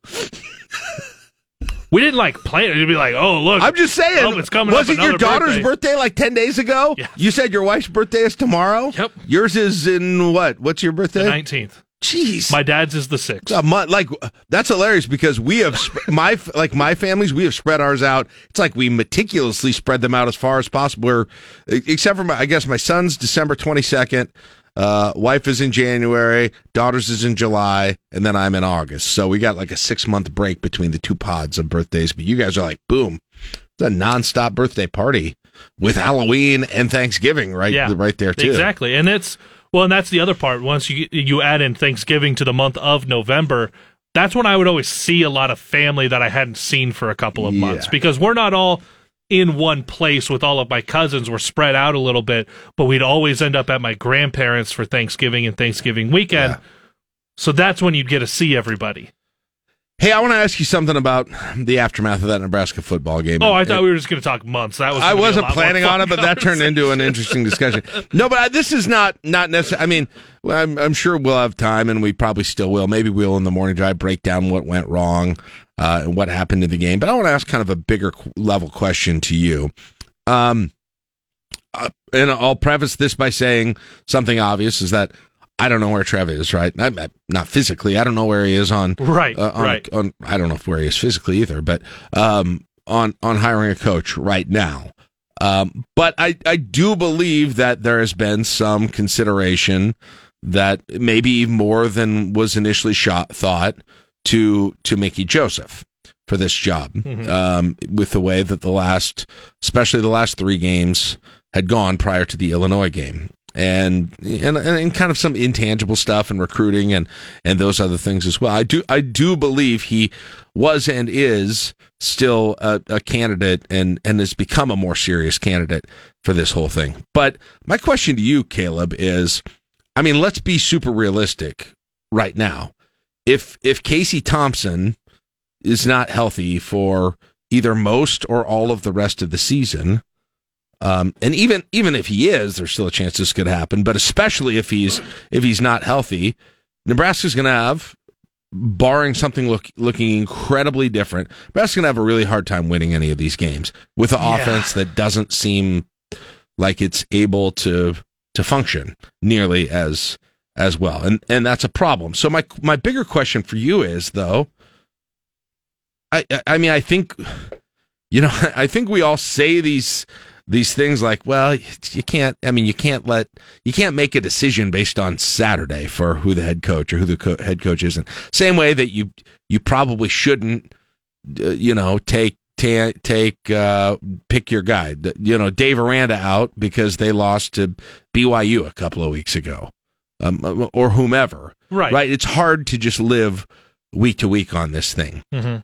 We didn't like plan it. It'd be like, oh look, I'm just saying. Oh, it's coming. Was it your daughter's birthday. birthday. like ten days ago? Yeah. You said your wife's birthday is tomorrow. Yep. Yours is in what? What's your birthday? Nineteenth. Jeez. My dad's is the sixth. a month like that's hilarious because we have sp- *laughs* my like my families we have spread ours out. It's like we meticulously spread them out as far as possible. We're, except for my, i guess my son's december 22nd uh wife is in january daughters is in july and then i'm in august. So we got like a six month break between the two pods of birthdays but you guys are like boom it's a nonstop birthday party with halloween and thanksgiving right Yeah, right there too. Exactly, and it's well, and that's the other part. Once you you add in Thanksgiving to the month of November, that's when I would always see a lot of family that I hadn't seen for a couple of months because we're not all in one place with all of my cousins. We're spread out a little bit, but we'd always end up at my grandparents for Thanksgiving and Thanksgiving weekend. Yeah. So that's when you'd get to see everybody. Hey, I want to ask you something about the aftermath of that Nebraska football game. Oh, I thought we were just going to talk months. That was. I gonna be a wasn't planning on it, but that turned into an interesting discussion. No, but I, this is not not necessary. I mean, I'm, I'm sure we'll have time, and we probably still will. Maybe we'll in the morning drive break down what went wrong uh, and what happened in the game. But I want to ask kind of a bigger level question to you. Um, uh, and I'll preface this by saying something obvious: is that I don't know where Trev is. Right, I, I- not physically. I don't know where he is on Right, uh, on, right. on I don't know where he is physically either, but um, on on hiring a coach right now. Um, but I I do believe that there has been some consideration that maybe more than was initially shot thought to to Mickey Joseph for this job Mhm. um, with the way that the last, especially the last three games had gone prior to the Illinois game. And, and and kind of some intangible stuff and recruiting and and those other things as well. I do I do believe he was and is still a, a candidate and and has become a more serious candidate for this whole thing. But my question to you, Caleb, is, I mean, let's be super realistic right now. If if Casey Thompson is not healthy for either most or all of the rest of the season. Um, and even even if he is, there's still a chance this could happen. But especially if he's if he's not healthy, Nebraska's going to have, barring something look looking incredibly different, Nebraska's going to have a really hard time winning any of these games with an Yeah. offense that doesn't seem like it's able to to function nearly as as well, and and that's a problem. So my my bigger question for you is though, I I- I mean I think you know *laughs* I think we all say these these things like well you can't I mean you can't let you can't make a decision based on Saturday for who the head coach or who the co- head coach is and same way that you you probably shouldn't uh, you know take ta- take uh pick your guy. You know Dave Aranda out because they lost to BYU a couple of weeks ago um, or whomever. Right. right? It's hard to just live week to week on this thing. Hmm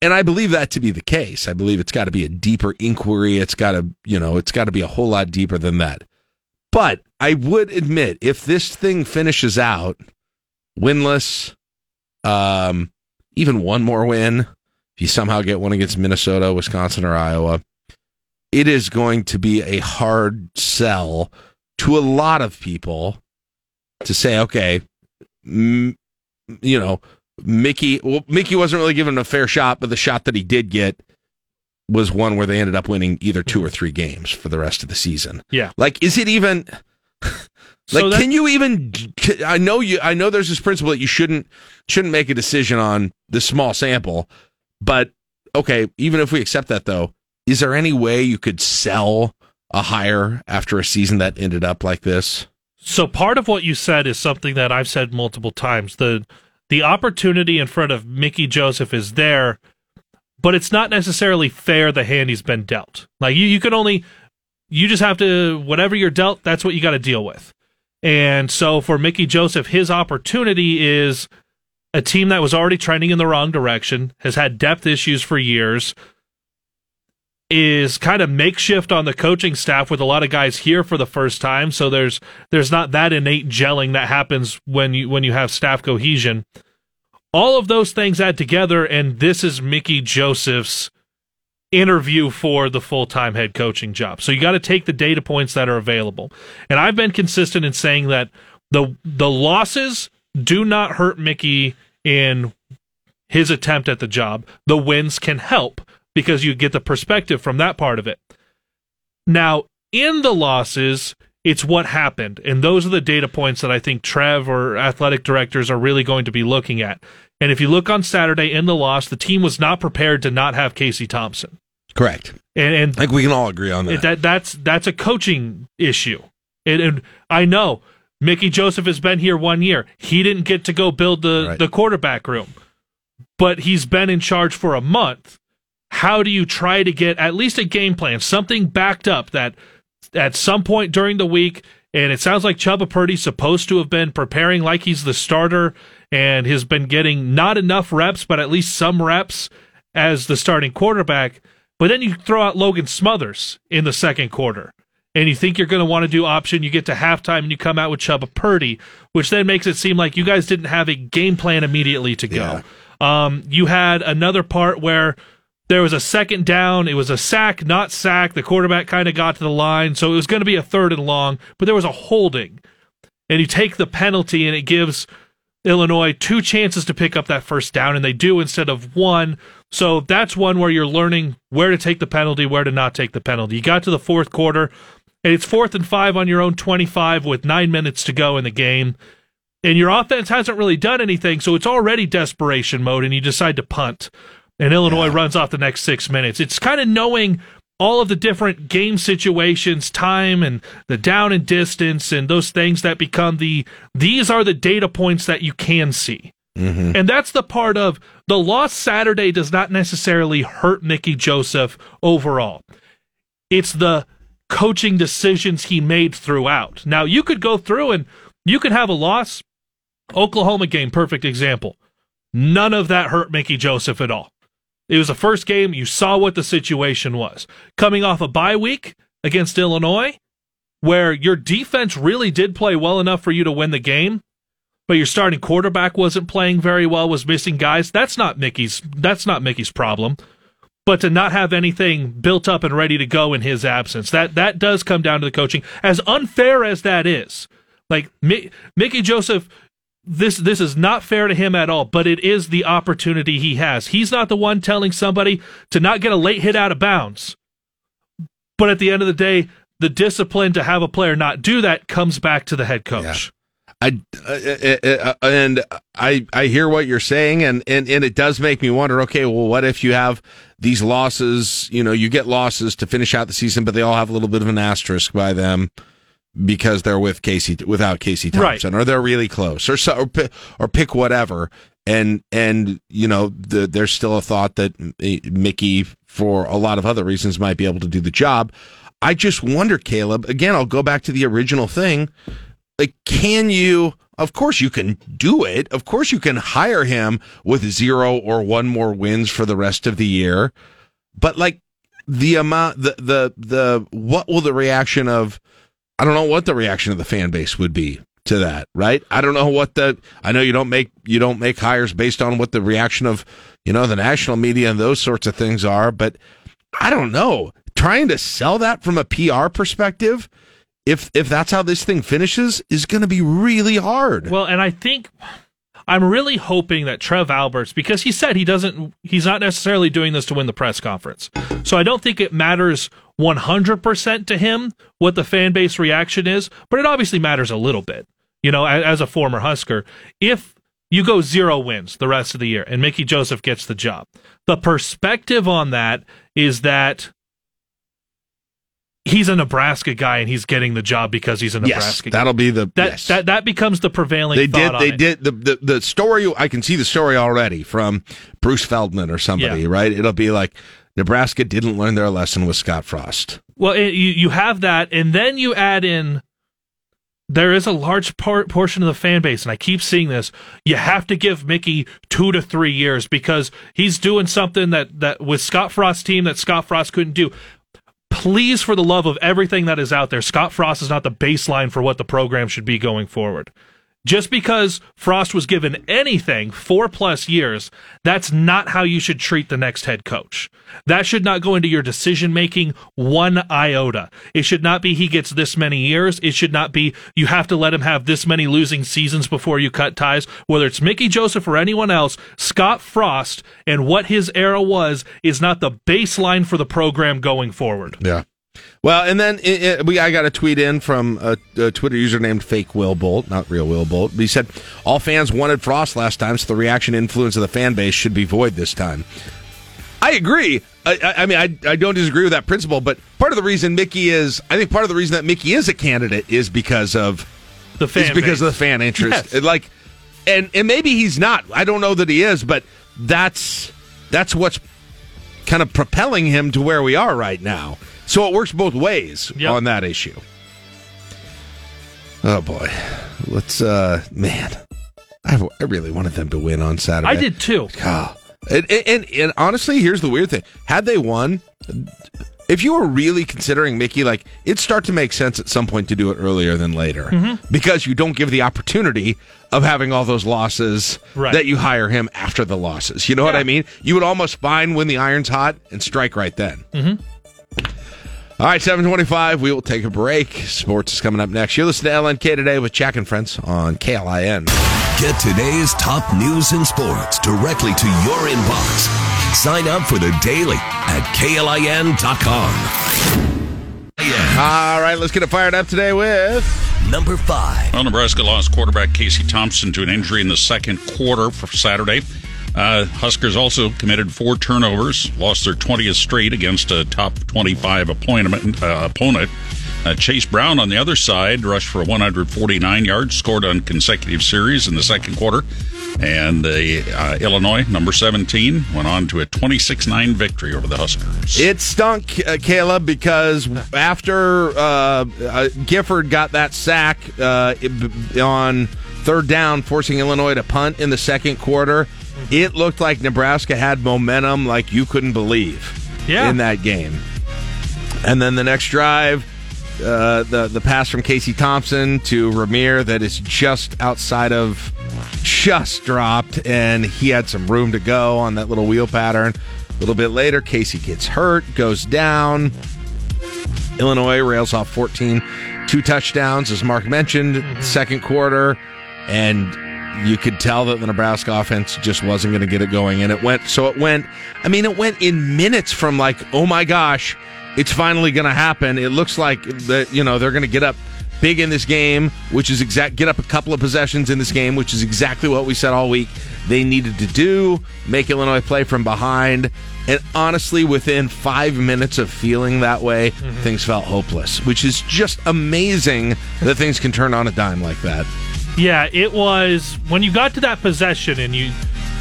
and I believe that to be the case. I believe it's got to be a deeper inquiry. It's got to, you know, it's got to be a whole lot deeper than that. But I would admit, if this thing finishes out winless, um, even one more win, if you somehow get one against Minnesota, Wisconsin, or Iowa, it is going to be a hard sell to a lot of people to say, okay, mm, you know, Mickey, well, Mickey wasn't really given a fair shot, but the shot that he did get was one where they ended up winning either two or three games for the rest of the season. Yeah. Like, is it even *laughs* like? So can you even? I know you. I know there's this principle that you shouldn't shouldn't make a decision on this small sample, but okay. Even if we accept that, though, is there any way you could sell a hire after a season that ended up like this? So part of what you said is something that I've said multiple times. The the opportunity in front of Mickey Joseph is there, but it's not necessarily fair the hand he's been dealt. Like you, you can only you just have to whatever you're dealt, that's what you got to deal with. And so for Mickey Joseph, his opportunity is a team that was already trending in the wrong direction, has had depth issues for years, is kind of makeshift on the coaching staff with a lot of guys here for the first time. So there's there's not that innate gelling that happens when you when you have staff cohesion. All of those things add together, and this is Mickey Joseph's interview for the full time head coaching job. So you got to take the data points that are available. And I've been consistent in saying that the the losses do not hurt Mickey in his attempt at the job. The wins can help because you get the perspective from that part of it. Now, in the losses, it's what happened. And those are the data points that I think Trev or athletic directors are really going to be looking at. And if you look on Saturday in the loss, the team was not prepared to not have Casey Thompson. Correct. And, and I think we can all agree on that. that that's that's a coaching issue. And, and I know Mickey Joseph has been here one year. He didn't get to go build the Right. the quarterback room, but he's been in charge for a month. How do you try to get at least a game plan, something backed up that at some point during the week? And it sounds like Chuba Purdy's supposed to have been preparing like he's the starter and has been getting not enough reps, but at least some reps as the starting quarterback But then you throw out Logan Smothers in the second quarter, and you think you're going to want to do option. You get to halftime and you come out with Chuba Purdy, which then makes it seem like you guys didn't have a game plan immediately to go. Um, you had another part where there was a second down. It was a sack, not sack. The quarterback kind of got to the line, so it was going to be a third and long, but there was a holding. And you take the penalty, and it gives Illinois two chances to pick up that first down, and they do instead of one. So that's one where you're learning where to take the penalty, where to not take the penalty. You got to the fourth quarter, and it's fourth and five on your own 25 with nine minutes to go in the game. And your offense hasn't really done anything, so it's already desperation mode, and you decide to punt. And Illinois yeah. runs off the next six minutes. It's kind of knowing all of the different game situations, time and the down and distance and those things that become the these are the data points that you can see. Mm-hmm. And that's the part of the loss Saturday does not necessarily hurt Mickey Joseph overall. It's the coaching decisions he made throughout. Now you could go through and you could have a loss. Oklahoma game, perfect example. None of that hurt Mickey Joseph at all. It was the first game. You saw what the situation was. Coming off a bye week against Illinois, where your defense really did play well enough for you to win the game, but your starting quarterback wasn't playing very well, was missing guys. That's not Mickey's. That's not Mickey's problem. But to not have anything built up and ready to go in his absence, that that does come down to the coaching. As unfair as that is, like Mickey Joseph this this is not fair to him at all, but it is the opportunity he has. He's not the one telling somebody to not get a late hit out of bounds. But at the end of the day, the discipline to have a player not do that comes back to the head coach. Yeah. I uh, uh, uh, and I I hear what you're saying, and, and and it does make me wonder. Okay, well, what if you have these losses? You know, you get losses to finish out the season, but they all have a little bit of an asterisk by them because they're with Casey without Casey Thompson, right. or they're really close, or so, or, or pick whatever. And and you know, the, there's still a thought that eh, Mickey, for a lot of other reasons, might be able to do the job. I just wonder, Caleb. Again, I'll go back to the original thing. Like, can you? Of course, you can do it. Of course, you can hire him with zero or one more wins for the rest of the year. But like the amount, the the the what will the reaction of I don't know what the reaction of the fan base would be to that, right? I don't know what the I know you don't make you don't make hires based on what the reaction of, you know, the national media and those sorts of things are, but I don't know. Trying to sell that from a PR perspective, if if that's how this thing finishes, is going to be really hard. Well, and I think I'm really hoping that Trev Alberts, because he said he doesn't, he's not necessarily doing this to win the press conference. So I don't think it matters 100% to him what the fan base reaction is, but it obviously matters a little bit. You know, as, as a former Husker, if you go zero wins the rest of the year and Mickey Joseph gets the job, the perspective on that is that he's a Nebraska guy and he's getting the job because he's a Nebraska yes, guy. That'll be the that yes. that that becomes the prevailing. They did. They it. did the, the the story. I can see the story already from Bruce Feldman or somebody. Yeah. Right. It'll be like Nebraska didn't learn their lesson with Scott Frost. Well, it, you you have that, and then you add in. There is a large part, portion of the fan base, and I keep seeing this. You have to give Mickey two to three years because he's doing something that, that with Scott Frost's team that Scott Frost couldn't do please, for the love of everything that is out there, Scott Frost is not the baseline for what the program should be going forward. Just because Frost was given anything four plus years, that's not how you should treat the next head coach. That should not go into your decision making one iota. It should not be he gets this many years. It should not be you have to let him have this many losing seasons before you cut ties. Whether it's Mickey Joseph or anyone else, Scott Frost and what his era was is not the baseline for the program going forward. Yeah. Well, and then it, it, we I got a tweet in from a, a, Twitter user named Fake Will Bolt, not real Will Bolt. He said all fans wanted Frost last time, so the reaction influence of the fan base should be void this time. I agree. I, I mean, I, I don't disagree with that principle, but part of the reason Mickey is, I think part of the reason that Mickey is a candidate is because of the fan, because base. of the fan interest. Yes. Like, and and maybe he's not. I don't know that he is, but that's that's what's kind of propelling him to where we are right now. So it works both ways yep. on that issue. Oh boy, let's uh, man, I, I really wanted them to win on Saturday. I did too. And, and, and honestly, here's the weird thing: had they won, if you were really considering Mickey, like it'd start to make sense at some point to do it earlier than later, Mm-hmm. because you don't give the opportunity of having all those losses Right. that you hire him after the losses. You know what I mean? You would almost find when the iron's hot and strike right then. Mhm. All right, 725. We will take a break. Sports is coming up next. You're listening to LNK today with Jack and Friends on KLIN. Get today's top news and sports directly to your inbox. Sign up for the daily at KLIN.com. All right, let's get it fired up today with number five. Well, Nebraska lost quarterback Casey Thompson to an injury in the second quarter for Saturday. Uh, Huskers also committed four turnovers, lost their 20th straight against a top 25 opponent. Uh, opponent. Uh, Chase Brown on the other side rushed for 149 yards, scored on consecutive series in the second quarter. And the uh, Illinois, number 17, went on to a 26 9 victory over the Huskers. It stunk, uh, Caleb, because after uh, uh, Gifford got that sack uh, on third down, forcing Illinois to punt in the second quarter, it looked like Nebraska had momentum like you couldn't believe Yeah. in that game. And then the next drive, uh, the the pass from Casey Thompson to Rahmir that is just outside of just dropped, and he had some room to go on that little wheel pattern. A little bit later, Casey gets hurt, goes down. Illinois rails off 14, two touchdowns, as Mark mentioned, second quarter, and you could tell that the Nebraska offense just wasn't going to get it going. And it went, so it went, I mean, it went in minutes from like, oh my gosh, it's finally going to happen. It looks like that, you know, they're going to get up big in this game, which is exact, get up a couple of possessions in this game, which is exactly what we said all week they needed to do, make Illinois play from behind. And honestly, within five minutes of feeling that way, mm-hmm. things felt hopeless, which is just amazing that things can turn on a dime like that. Yeah, it was when you got to that possession and you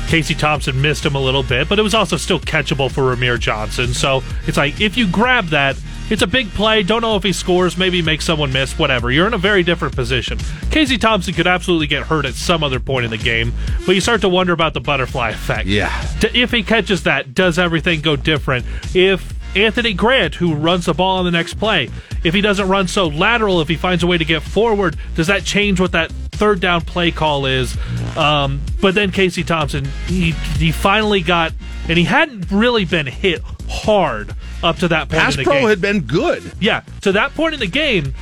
Casey Thompson missed him a little bit, but it was also still catchable for Rahmir Johnson. So it's like if you grab that, it's a big play. Don't know if he scores, maybe make someone miss, whatever. You're in a very different position. Casey Thompson could absolutely get hurt at some other point in the game, but you start to wonder about the butterfly effect. Yeah. If he catches that, does everything go different? If Anthony Grant, who runs the ball on the next play, if he doesn't run so lateral, if he finds a way to get forward, does that change what that third down play call is? Um, but then Casey Thompson, he he finally got, and he hadn't really been hit hard up to that point Pass in the pro game. had been good. Yeah, to that point in the game,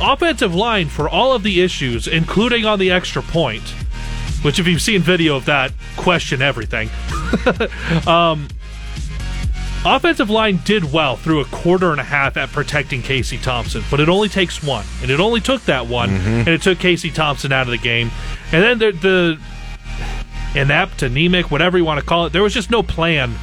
offensive line for all of the issues, including on the extra point, which if you've seen video of that, question everything. *laughs* um, offensive line did well through a quarter and a half at protecting Casey Thompson, but it only takes one, and it only took that one, mm-hmm. and it took Casey Thompson out of the game, and then the, the inept, anemic, whatever you want to call it, there was just no plan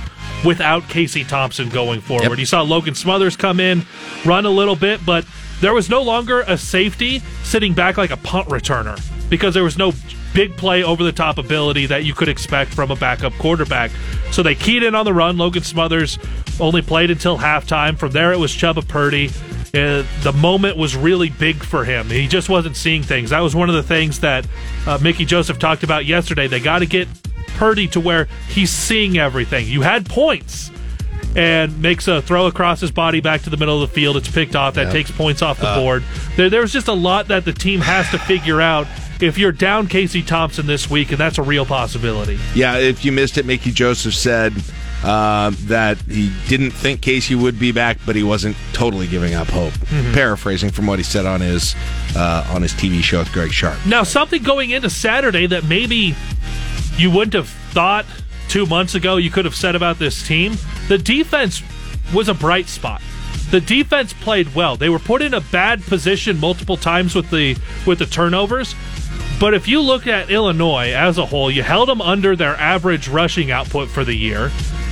without Casey Thompson going forward. Yep. You saw Logan Smothers come in, run a little bit, but there was no longer a safety sitting back like a punt returner because there was no big play over the top ability that you could expect from a backup quarterback. So they keyed in on the run. Logan Smothers only played until halftime. From there, it was Chuba Purdy. Uh, the moment was really big for him. He just wasn't seeing things. That was one of the things that uh, Mickey Joseph talked about yesterday. They got to get Purdy to where he's seeing everything. You had points and makes a throw across his body back to the middle of the field. It's picked off. That takes points off the board. There, there's just a lot that the team has to figure out if you're down Casey Thompson this week, and that's a real possibility. Yeah, if you missed it, Mickey Joseph said uh, that he didn't think Casey would be back, but he wasn't totally giving up hope. Paraphrasing from what he said on his uh, on his TV show with Greg Sharpe. Now, something going into Saturday that maybe you wouldn't have thought two months ago you could have said about this team. The defense was a bright spot. The defense played well. They were put in a bad position multiple times with the with the turnovers. But if you look at Illinois as a whole, you held them under their average rushing output for the year.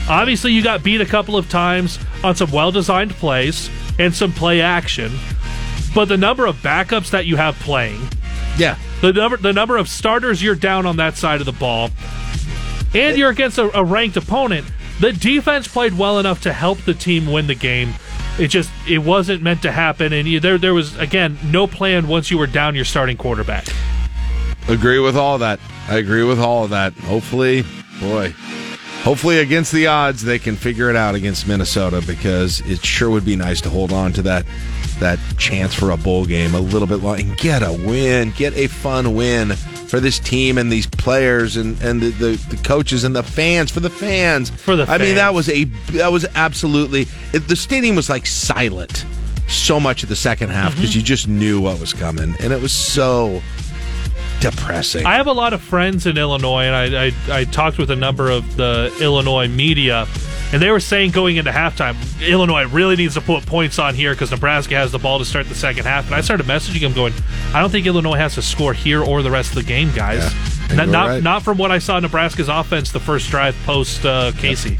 Obviously, you got beat a couple of times on some well designed plays and some play action. But the number of backups that you have playing, Yeah, the number the number of starters you're down on that side of the ball, and you're against a, a ranked opponent. The defense played well enough to help the team win the game. It just it wasn't meant to happen, and you, there there was again no plan once you were down your starting quarterback. Agree with all that. I agree with all of that. Hopefully, boy, hopefully against the odds they can figure it out against Minnesota because it sure would be nice to hold on to that that chance for a bowl game a little bit long and get a win, get a fun win for this team and these players and, and the, the, the coaches and the fans for the fans. For the I mean that was a that was absolutely it, the stadium was like silent so much of the second half mm-hmm. because you just knew what was coming and it was so depressing. I have a lot of friends in Illinois, and I, I, I talked with a number of the Illinois media, and they were saying going into halftime, Illinois really needs to put points on here because Nebraska has the ball to start the second half. And I started messaging them, going, I don't think Illinois has to score here or the rest of the game, guys. Yeah, not not, right. not from what I saw Nebraska's offense the first drive post uh, Casey.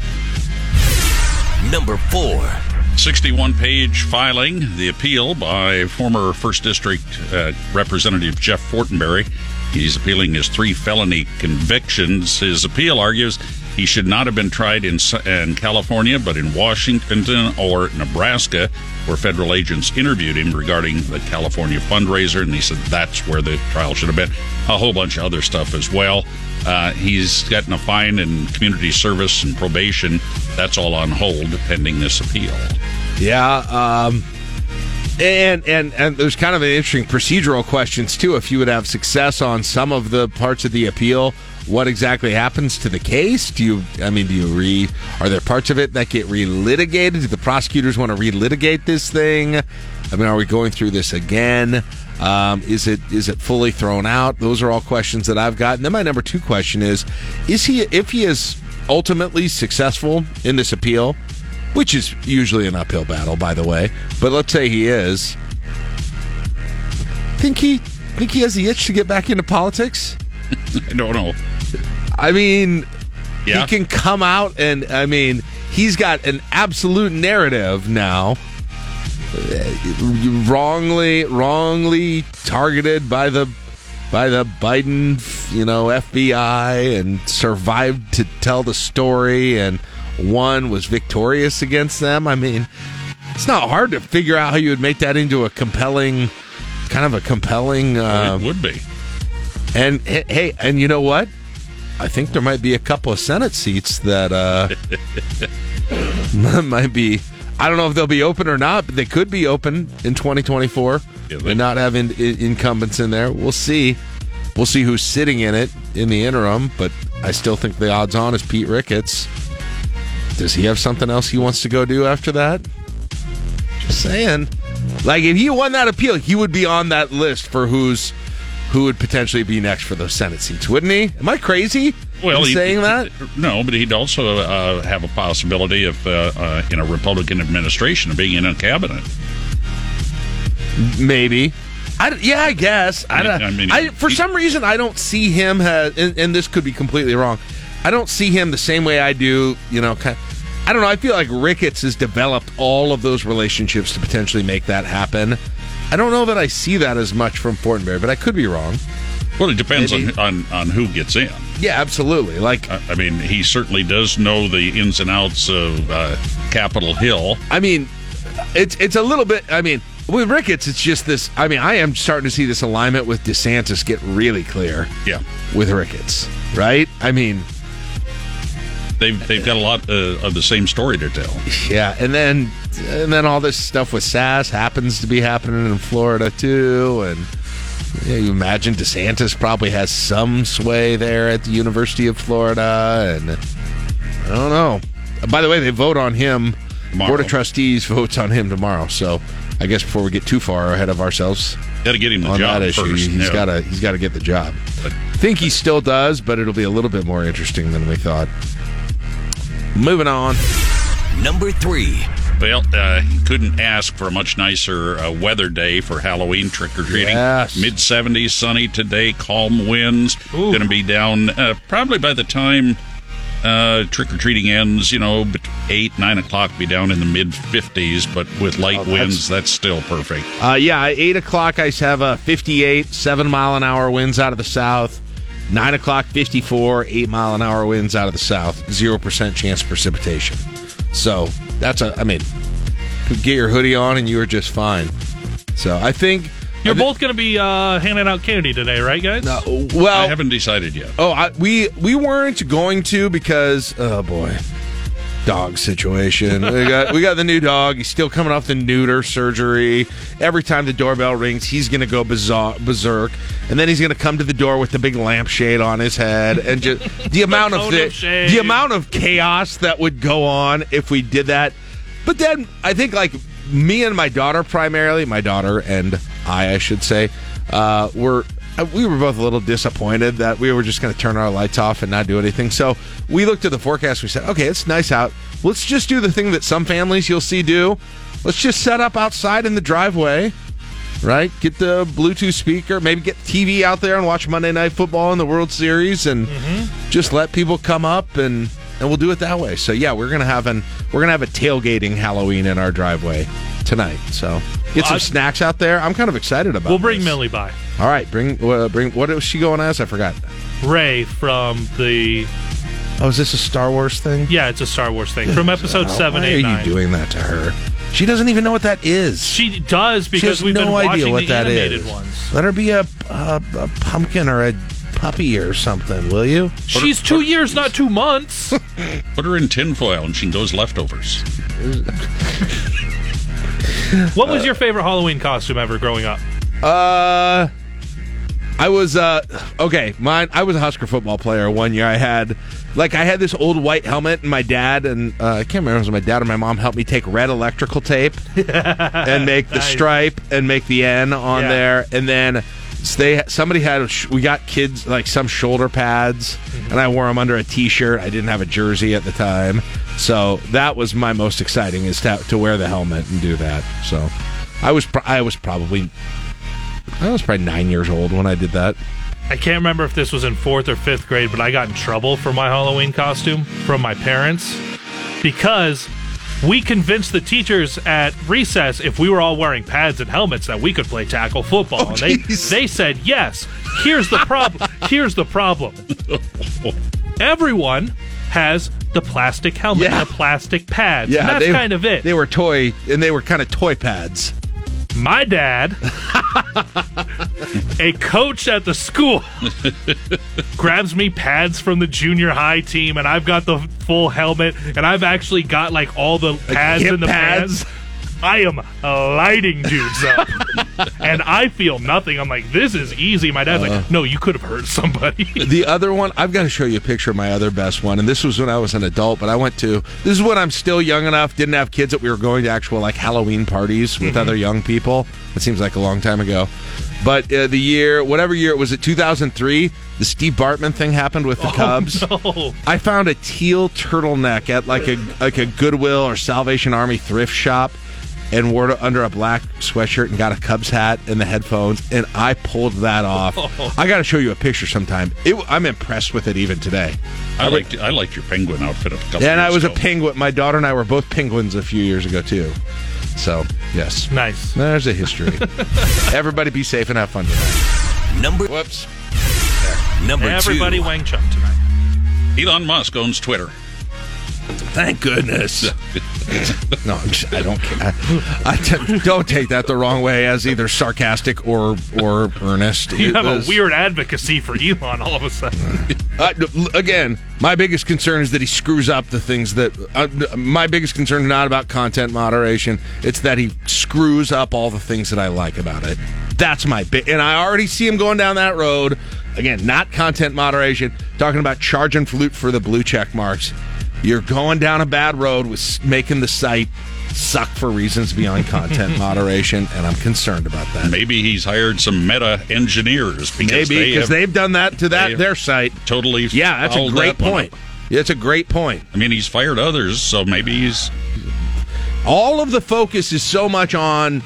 Number four. 61 page filing, the appeal by former 1st District uh, Representative Jeff Fortenberry. He's appealing his three felony convictions. His appeal argues he should not have been tried in, in California, but in Washington or Nebraska, where federal agents interviewed him regarding the California fundraiser. And he said that's where the trial should have been. A whole bunch of other stuff as well. Uh, he's gotten a fine in community service and probation. That's all on hold pending this appeal. Yeah, um, and and and there's kind of an interesting procedural questions too. If you would have success on some of the parts of the appeal, what exactly happens to the case? Do you, I mean, do you re? Are there parts of it that get relitigated? Do the prosecutors want to relitigate this thing? I mean, are we going through this again? Um, is it is it fully thrown out? Those are all questions that I've got. And then my number two question is: Is he if he is ultimately successful in this appeal? which is usually an uphill battle, by the way. But let's say he is. Think he think he has the itch to get back into politics? *laughs* I don't know. I mean, Yeah. he can come out and I mean, he's got an absolute narrative now. Uh, Wrongly, wrongly targeted by the by the Biden, you know, FBI, and survived to tell the story, and one was victorious against them. I mean, it's not hard to figure out how you would make that into a compelling, kind of a compelling. Uh, it would be. and hey, hey, and you know what? I think there might be a couple of Senate seats that uh, *laughs* might be. I don't know if they'll be open or not, but they could be open in 2024 Yeah, they- and not have in, in, incumbents in there. We'll see. We'll see who's sitting in it in the interim, but I still think the odds on is Pete Ricketts. Does he have something else he wants to go do after that? Just saying. Like if he won that appeal, he would be on that list for who's who would potentially be next for those Senate seats, wouldn't he? Am I crazy? In he- saying that. No, but he'd also uh, have a possibility of uh, uh, in a Republican administration of being in a cabinet. Maybe. I, yeah, I guess. I, I mean, I, for he- some reason, I don't see him, as, and, and this could be completely wrong. I don't see him the same way I do, you know, kind I don't know. I feel like Ricketts has developed all of those relationships to potentially make that happen. I don't know that I see that as much from Fortenberry, but I could be wrong. Well, it depends Maybe. on, on, on who gets in. Yeah, absolutely. Like, I I mean, he certainly does know the ins and outs of uh, Capitol Hill. I mean, it's it's a little bit. I mean, with Ricketts, it's just this. I mean, I am starting to see this alignment with DeSantis get really clear Yeah, with Ricketts, right? I mean, they've they've got a lot uh, of the same story to tell. yeah, and then and then all this stuff with Sasse happens to be happening in Florida too, and yeah, you imagine DeSantis probably has some sway there at the University of Florida, and I don't know. Uh, by the way, they vote on him. Tomorrow. Board of Trustees votes on him tomorrow, so I guess before we get too far ahead of ourselves Got to get him the on job that issue, first. he's yeah. got to he's got to get the job. But- I think he still does, but it'll be a little bit more interesting than we thought. Moving on. Number three. Well, uh, couldn't ask for a much nicer uh, weather day for Halloween trick or treating. Yes. Mid 70s, sunny today, calm winds. Going to be down uh, probably by the time uh, trick or treating ends, you know, 8, 9 o'clock, be down in the mid 50s, but with light Oh, that's- winds, that's still perfect. Uh, yeah, 8 o'clock, I have a 58, 7 mile an hour winds out of the south. 9 o'clock, 54, 8 mile an hour winds out of the south. 0% chance of precipitation. So that's a, I mean, could get your hoodie on and you are just fine. So I think You're both going to be uh, handing out candy today, right, guys? No, well, I haven't decided yet. oh, I, we we weren't going to because oh boy, dog situation. we got we got the new dog. He's still coming off the neuter surgery. Every time the doorbell rings, he's going to go bizarre, berserk, and then he's going to come to the door with the big lampshade on his head, and just *laughs* the amount of the, shade. the amount of chaos that would go on if we did that. But then I think like me and my daughter primarily, my daughter and I, I should say, uh, were we were both a little disappointed that we were just going to turn our lights off and not do anything. So we looked at the forecast. We said, okay, it's nice out. Let's just do the thing that some families you'll see do. Let's just set up outside in the driveway. Right, get the Bluetooth speaker, maybe get TV out there and watch Monday Night Football in the World Series, and mm-hmm. just let people come up and and we'll do it that way. So yeah, we're gonna have an we're gonna have a tailgating Halloween in our driveway tonight. So get some I- snacks out there. I'm kind of excited about. It. We'll bring this. Millie by. All right, bring uh, bring. What was she going as? I forgot. Rey from the Oh, is this a Star Wars thing? yeah, it's a Star Wars thing from episode Oh, seven, Why eight, are you nine. doing that to her? She doesn't even know what that is. She does because has we've no been idea watching what the that animated is. ones. Let her be a, a a pumpkin or a puppy or something, will you? She's two years, not two months. *laughs* Put her in tinfoil and she can go as leftovers. *laughs* *laughs* what was your favorite Halloween costume ever growing up? Uh, I was uh okay. Mine. I was a Husker football player. One year, I had like I had this old white helmet, and my dad and uh, I can't remember if it was my dad or my mom helped me take red electrical tape *laughs* and make the Nice. stripe and make the N on Yeah. there, and then. They somebody had we got kids like some shoulder pads, and I wore them under a T-shirt. I didn't have a jersey at the time, so that was my most exciting is to, to wear the helmet and do that. So, I was pro- I was probably I was probably nine years old when I did that. I can't remember if this was in fourth or fifth grade, but I got in trouble for my Halloween costume from my parents because we convinced the teachers at recess if we were all wearing pads and helmets that we could play tackle football. Oh, and they they said yes. Here's the problem. *laughs* Here's the problem. *laughs* Everyone has the plastic helmet, Yeah. the plastic pads. and that's they, kind of it. They were toy, and they were kind of toy pads. my dad, *laughs* a coach at the school, grabs me pads from the junior high team, and I've got the full helmet, and I've actually got like all the pads hip in the pads? pads. I am lighting dudes up, *laughs* and I feel nothing. I'm like, this is easy. My dad's Uh. like, no, you could have hurt somebody. The *laughs* other one, I've got to show you a picture of my other best one, and this was when I was an adult. But I went to this is when I'm still young enough, didn't have kids that we were going to actual like Halloween parties with other young people. It seems like a long time ago. But uh, the year, whatever year it was, at 2003, the Steve Bartman thing happened with the Cubs. no. I found a teal turtleneck at like a like a Goodwill or Salvation Army thrift shop, and wore it under a black sweatshirt and got a Cubs hat and the headphones, and I pulled that off. *laughs* I got to show you a picture sometime. It, I'm impressed with it even today. I liked I liked your penguin outfit a couple And I years was a penguin. My daughter and I were both penguins a few years ago too. So yes, Nice. there's a history. *laughs* Everybody be safe and have fun tonight. Number Whoops. number Everybody two. Wang Chung tonight. Elon Musk owns Twitter. Thank goodness. *laughs* no, I'm just, I don't care. I t- don't take that the wrong way as either sarcastic or or earnest. *laughs* You It have a weird advocacy for Elon all of a sudden. Uh, again, my biggest concern is that he screws up the things that. Uh, my biggest concern is not about content moderation. It's that he screws up all the things that I like about it. That's my bit, And I already see him going down that road. Again, not content moderation. Talking about charging flute for the blue check marks. You're going down a bad road with making the site suck for reasons beyond content *laughs* moderation, and I'm concerned about that. Maybe he's hired some meta engineers because Maybe they because have they've done that to that their site. totally. Yeah, that's a great that point. It's a great point. I mean, he's fired others, so maybe he's All of the focus is so much on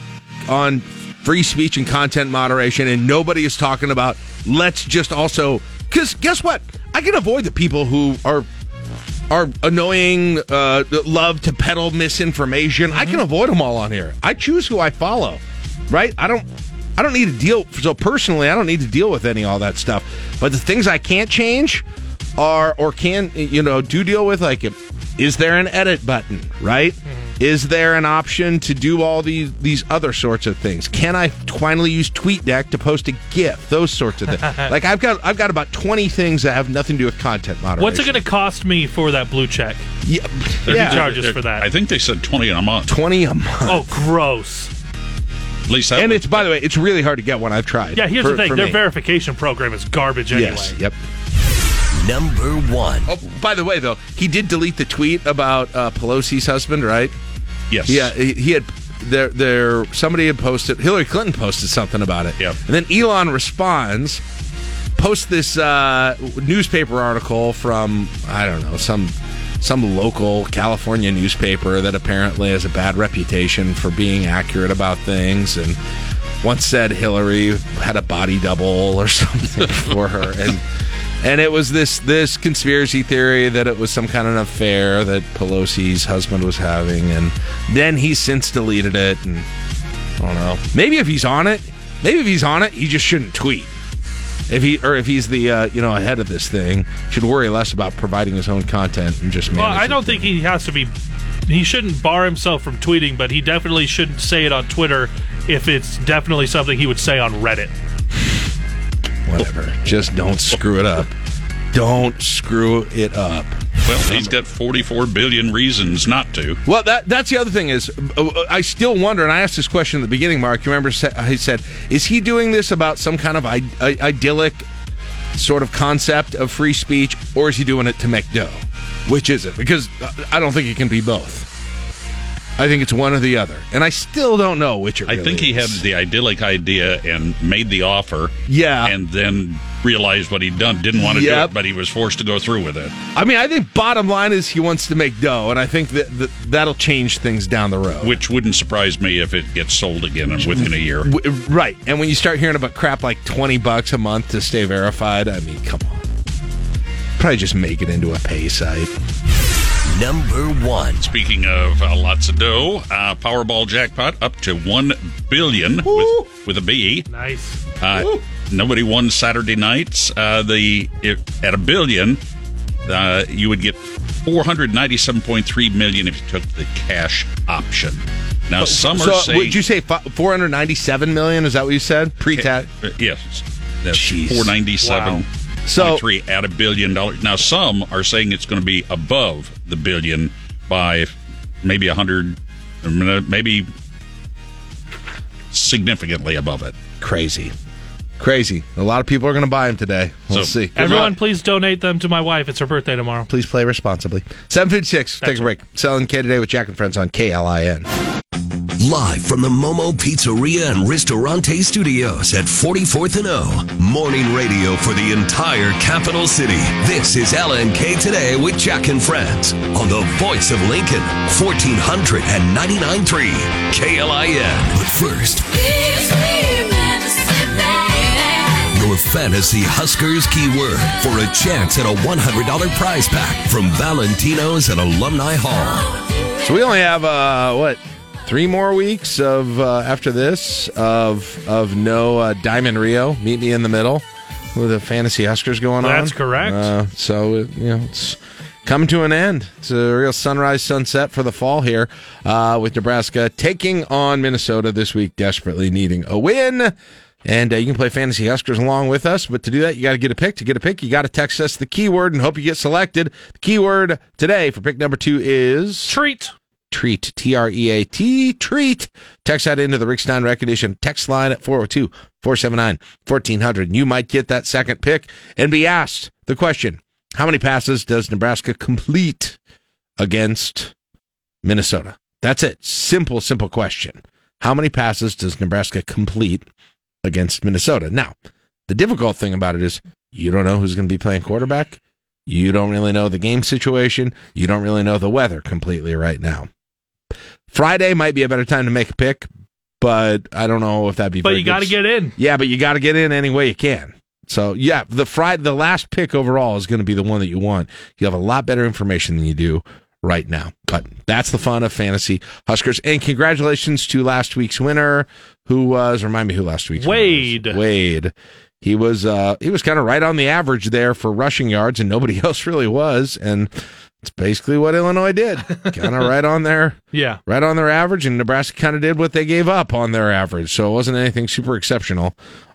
on free speech and content moderation, and nobody is talking about let's just also because guess what? I can avoid the people who are are annoying, uh, love to peddle misinformation. I can avoid them all on here. I choose who I follow, right? I don't. I don't need to deal. So personally, I don't need to deal with any all that stuff. But the things I can't change are or can you know do deal with like is there an edit button, right? Is there an option to do all these these other sorts of things? Can I finally use TweetDeck to post a GIF? Those sorts of things. *laughs* like I've got I've got about twenty things that have nothing to do with content moderation. What's it going to cost me for that blue check? Yeah, There's yeah. charges for that. I think they said 20 a month. twenty a month. oh, gross. At least that and was- it's by the way, it's really hard to get one. I've tried. Yeah, here's For- the thing. for Their me. verification program is garbage anyway. Yes. Yep. Number one. Oh, by the way, though, he did delete the tweet about uh, Pelosi's husband, right? yes. Yeah, he, he had there. There, somebody had posted. Hillary Clinton posted something about it. Yep. And then Elon responds, posts this uh, newspaper article from I don't know some some local California newspaper that apparently has a bad reputation for being accurate about things and once said Hillary had a body double or *laughs* something for her and and it was this this conspiracy theory that it was some kind of affair that Pelosi's husband was having and then he's since deleted it and I don't know maybe if he's on it maybe if he's on it he just shouldn't tweet if he or if he's the uh, you know ahead of this thing should worry less about providing his own content and just Well, I don't think he has to be. He shouldn't bar himself from tweeting, but he definitely shouldn't say it on Twitter if it's definitely something he would say on Reddit. Whatever just don't screw it up don't screw it up Well, he's got 44 billion reasons not to. Well, that that's the other thing is, uh, I still wonder, and I asked this question at the beginning. Mark, you remember I said, is he doing this about some kind of idyllic sort of concept of free speech, or is he doing it to make dough? Which is it? Because uh, I don't think it can be both. I think it's one or the other, and I still don't know which it. I think he had the idyllic idea and made the offer. Yeah. And then realized what he'd done, didn't want to do it, but he was forced to go through with it. I mean, I think bottom line is he wants to make dough, and I think that, that that'll change things down the road. Which wouldn't surprise me if it gets sold again within a year. Right. And when you start hearing about crap like 20 bucks a month to stay verified, I mean, come on. Probably just make it into a pay site. Number one. Speaking of uh, lots of dough, uh, Powerball jackpot up to one billion with, with a B. Nice. Uh, nobody won Saturday nights. Uh, the if, at a billion, uh, you would get four hundred ninety-seven point three million if you took the cash option. Now some so are saying, would you say 497 million? Is that what you said? Pre-tax? Uh, yes, that's Jeez. four ninety-seven. Wow. So- three at a billion dollars. Now some are saying it's going to be above the billion by maybe a hundred, maybe significantly above it. Crazy. Crazy. A lot of people are going to buy them today. We'll So- see. Everyone, please donate them to my wife. It's her birthday tomorrow. Please play responsibly. 756. Take a break. LNK today with Jack and Friends on KLIN. Live from the Momo Pizzeria and Ristorante Studios at 44th and O. Morning radio for the entire capital city. This is LNK Today with Jack and Friends on the voice of Lincoln, 1499.3 KLIN. But first, your fantasy Huskers keyword for a chance at a $100 prize pack from Valentino's at Alumni Hall. So we only have uh what three more weeks of uh, after this of of no uh, Diamond Rio. Meet me in the middle with the fantasy Huskers going on. That's correct. Uh, so it, you know it's coming to an end. It's a real sunrise sunset for the fall here uh, with Nebraska taking on Minnesota this week, desperately needing a win. And uh, you can play Fantasy Huskers along with us. But to do that, you got to get a pick. To get a pick, you got to text us the keyword and hope you get selected. The keyword today for pick number two is Treat. Treat. T R E A T, treat. Text that into the Rixstine Recognition text line at 402 479 1400. You might get that second pick and be asked the question How many passes does Nebraska complete against Minnesota? That's it. Simple, simple question. How many passes does Nebraska complete against Minnesota? Now, the difficult thing about it is you don't know who's going to be playing quarterback. You don't really know the game situation. You don't really know the weather completely right now. Friday might be a better time to make a pick, but I don't know if that'd be. Better. But you got to get in. Yeah, but you got to get in any way you can. So yeah, the Friday, the last pick overall is going to be the one that you want. You have a lot better information than you do right now. But that's the fun of fantasy Huskers. And congratulations to last week's winner, who was remind me who last week's. Wade. Wade. He was uh he was kind of right on the average there for rushing yards, and nobody *laughs* else really was. And It's basically what Illinois did. *laughs* kind of right on their Yeah. right on their average, and Nebraska kind of did what they gave up on their average. So it wasn't anything super exceptional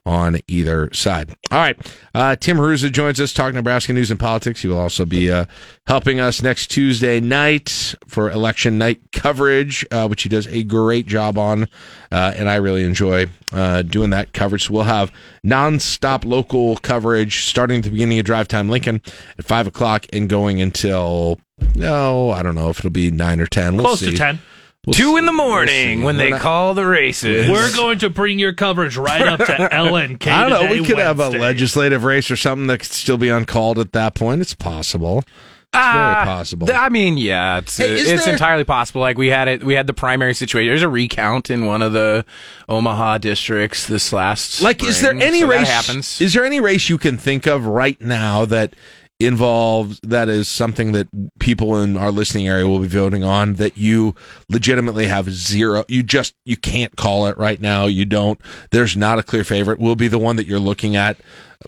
on either side. All right. Uh, Tim Hruza joins us talking Nebraska news and politics. He will also be uh, helping us next Tuesday night for election night coverage, uh, which he does a great job on. Uh, and I really enjoy uh, doing that coverage. So we'll have nonstop local coverage starting at the beginning of Drive Time Lincoln at 5 o'clock and going until, no, I don't know if it'll be 9 or 10. We'll Close see. to 10. We'll Two see. in the morning see. when We're they not- call the races. We're going to bring your coverage right up to *laughs* LNK. I don't know. today, We could have a legislative race or something that could still be uncalled at that point. It's possible. It's Ah, very possible. th- I mean, yeah, it's Hey, it's there- entirely possible. Like we had it, we had the primary situation. There's a recount in one of the Omaha districts this last. like, is there any so that race? happens? Is there any race you can think of right now that involves that is something that people in our listening area will be voting on that you legitimately have zero? You just you can't call it right now. You don't. There's not a clear favorite. Will be the one that you're looking at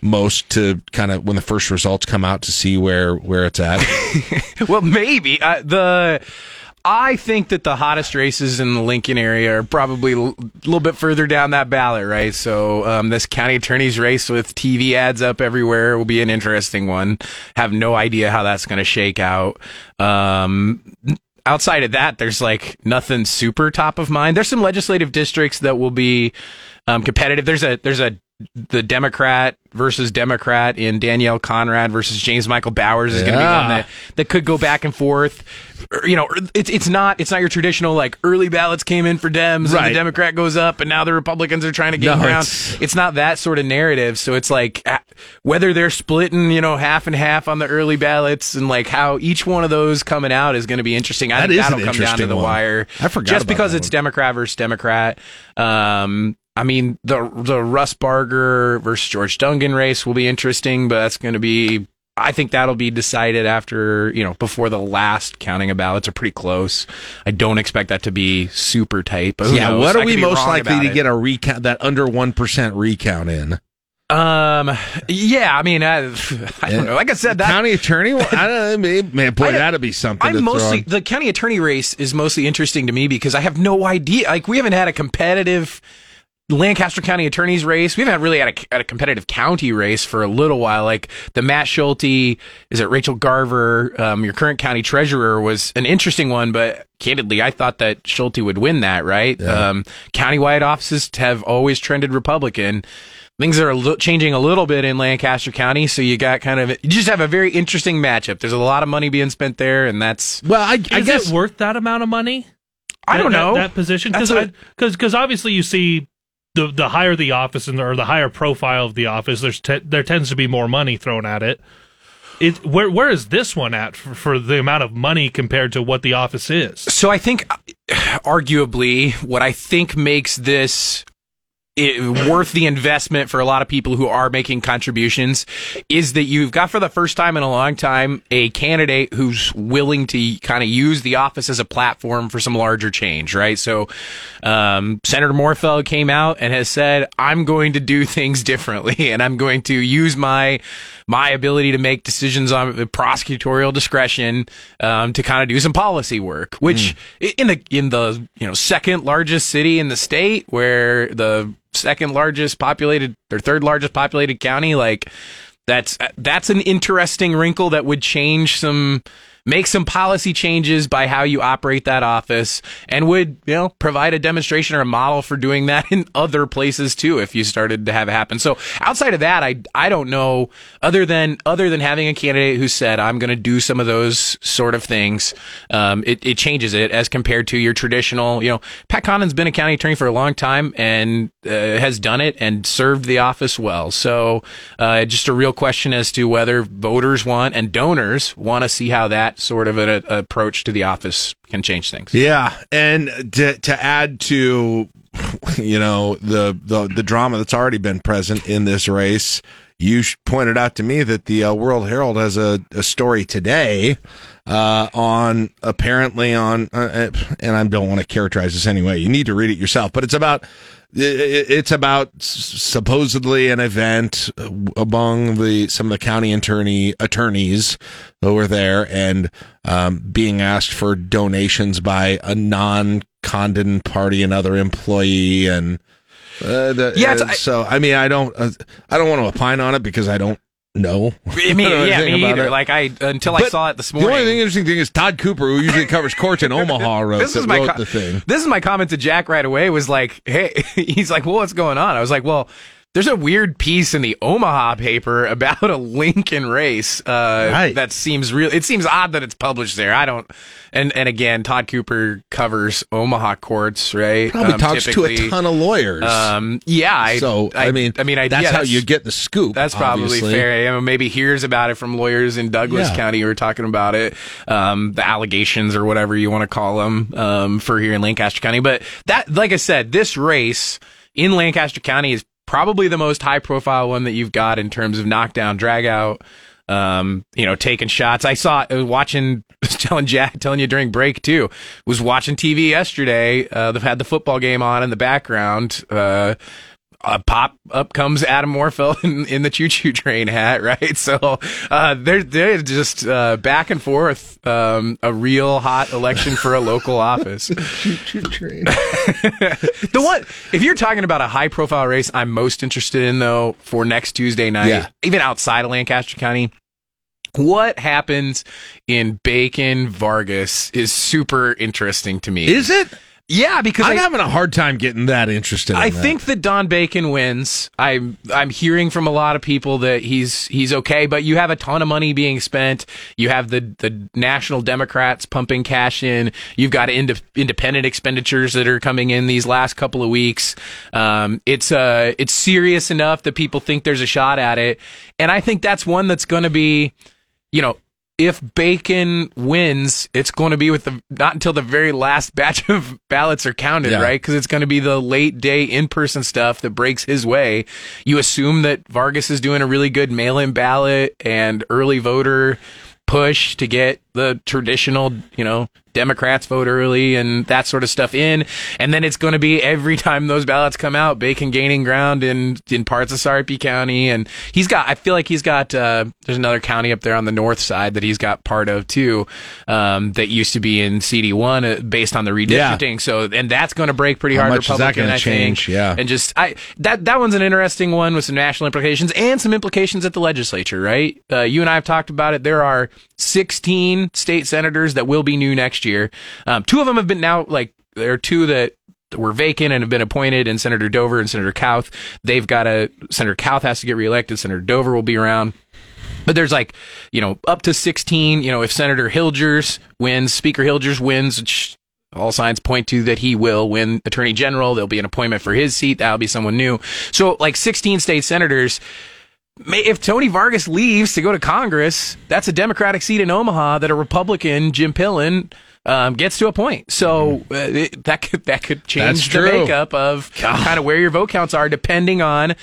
most to kind of when the first results come out to see where where it's at. *laughs* well, maybe uh, the. I think that the hottest races in the Lincoln area are probably a l- little bit further down that ballot, right? So um, this county attorney's race with TV ads up everywhere will be an interesting one. Have no idea how that's going to shake out. Um, outside of that, there's like nothing super top of mind. There's some legislative districts that will be um, competitive. There's a there's a the Democrat versus Democrat in Danielle Conrad versus James Michael Bowers is going to be one that that could go back and forth. You know, it's it's not it's not your traditional like early ballots came in for Dems and the Democrat goes up and now the Republicans are trying to gain No, ground. it's- It's, not that sort of narrative. So it's like whether they're splitting you know half and half on the early ballots and like how each one of those coming out is going to be interesting. I That think that'll come down to the one. wire. I forgot just because it's one. Democrat versus Democrat. Um, I mean, the the Russ Barger versus George Dungan race will be interesting, but that's going to be. I think that'll be decided after you know before the last counting of ballots are pretty close. I don't expect that to be super tight. But yeah, knows? what are we most likely to it. get a recount that under one percent recount in? Um, yeah, I mean, I, I don't know. Like I said, that county attorney. Well, I don't know. maybe- Man, boy, I- that'd be something. I'm mostly the county attorney race is mostly interesting to me because I have no idea. Like we haven't had a competitive Lancaster County attorney's race. We haven't really had a, had a competitive county race for a little while. Like the Matt Schulte, is it Rachel Garver, um, your current county treasurer, was an interesting one, but candidly, I thought that Schulte would win that. Right? Um, countywide offices have always trended Republican. Things are a li- changing a little bit in Lancaster County, so you got kind of you just have a very interesting matchup. There's a lot of money being spent there, and that's well, I, Is it worth that amount of money? I don't That- know. that, that position That's because what- because because obviously you see the the higher the office and or the higher profile of the office, there's te- there tends to be more money thrown at it. It where where is this one at for, for the amount of money compared to what the office is? So I think, arguably, what I think makes this it, worth the investment for a lot of people who are making contributions is that you've got for the first time in a long time a candidate who's willing to kind of use the office as a platform for some larger change, right? So, um, Senator Morfeld came out and has said, "I'm going to do *laughs* things differently, and I'm going to use my my ability to make decisions on prosecutorial discretion um, to kind of do some policy work." Which in the in the you know second largest city in the state, where the second largest populated or third largest populated county, like that's that's an interesting wrinkle that would change some make some policy changes by how you operate that office and would you know provide a demonstration or a model for doing that *laughs* in other places too if you started to have it happen. So outside of that i i don't know other than other than having a candidate who said i'm going to do some of those sort of things um, it, it changes it as compared to your traditional you know pat Condon's been a county attorney for a long time and uh, has done it and served the office well. So uh, just a real question as to whether voters want and donors want to see how that sort of an a, approach to the office can change things Yeah, and to to add to you know the the the drama that's already been present in this race, you pointed out to me that the uh, World Herald has a, a story today uh, on apparently on uh, and I don't want to characterize this anyway. You need to read it yourself, but it's about it's about supposedly an event among the some of the county attorney attorneys over there and um, being asked for donations by a non Condon party another employee and uh, the, Yeah, uh, so I mean I don't uh, I don't want to opine on it because I don't *laughs* know. I mean, yeah, me either. it. Like I until I saw it this morning. The only thing interesting thing is Todd Cooper, who usually covers courts in Omaha, *laughs* wrote, this is my wrote co- the thing. This is my comment to Jack right away. Was like, hey, *laughs* he's like, well, what's going on? I was like, well. There's a weird piece in the Omaha paper about a Lincoln race. Uh, Right. That seems real. It seems odd that it's published there. I don't. And and again, Todd Cooper covers Omaha courts, right? Probably Um, talks to a ton of lawyers. Um, yeah. I, so I, mean, I mean, I, that's yeah, how you get the scoop. That's probably obviously. fair. Yeah, maybe hears about it from lawyers in Douglas Yeah. County who are talking about it, um, the allegations or whatever you want to call them um, for here in Lancaster County. But that, like I said, this race in Lancaster County is probably the most high profile one that you've got in terms of knockdown, drag out. Um, you know, taking shots. I saw, was watching, was *laughs* telling Jack, telling you during break too, was watching TV yesterday. Uh, they've had the football game on in the background. Uh, uh, pop up comes Adam Morfeld in, in the choo choo train hat, *laughs* right? So uh, they're they're just uh, back and forth, um, a real hot election for a local *laughs* office. *laughs* the one, if you're talking about a high profile race, I'm most interested in though for next Tuesday night, Yeah. even outside of Lancaster County. What happens in Bacon Vargas is super interesting to me. Is it? Yeah, because I'm I- having a hard time getting that interested. I in that. think that Don Bacon wins. I'm I'm hearing from a lot of people that he's he's okay, but you have a ton of money being spent. You have the the national Democrats pumping cash in. You've got ind- independent expenditures that are coming in these last couple of weeks. Um, it's uh it's serious enough that people think there's a shot at it, and I think that's one that's going to be, you know. If Bacon wins, it's going to be with the not until the very last *laughs* batch of ballots are counted, Yeah. right? Because it's going to be the late day in person stuff that breaks his way. You assume that Vargas is doing a really good mail in ballot and early voter push to get the traditional, you know, Democrats vote early and that sort of stuff in. And then it's going to be every time those ballots come out, Bacon gaining ground in, in parts of Sarpy County. And he's got, I feel like he's got, uh, there's another county up there on the north side that he's got part of too, um, that used to be in CD1 uh, based on the redistricting. So, and that's going to break pretty How hard much is that Republican, I change? think. Yeah. And just, I, that, that one's an interesting one with some national implications and some implications at the legislature, right? Uh, you and I have talked about it. There are 16 state senators that will be new next year. Um, two of them have been now, like, there are two that were vacant and have been appointed, and Senator Dover and Senator Kauth. They've got a, Senator Kauth has to get reelected. Senator Dover will be around. But there's like, you know, up to 16. You know, if Senator Hilgers wins, Speaker Hilgers wins, which all signs point to that he will win Attorney General. There'll be an appointment for his seat. That'll be someone new. So, like 16 state senators. May, if Tony Vargas leaves to go to Congress, that's a Democratic seat in Omaha that a Republican, Jim Pillen, um, gets to a point. So uh, it, that could that could change the makeup of kind of where your vote counts are, depending on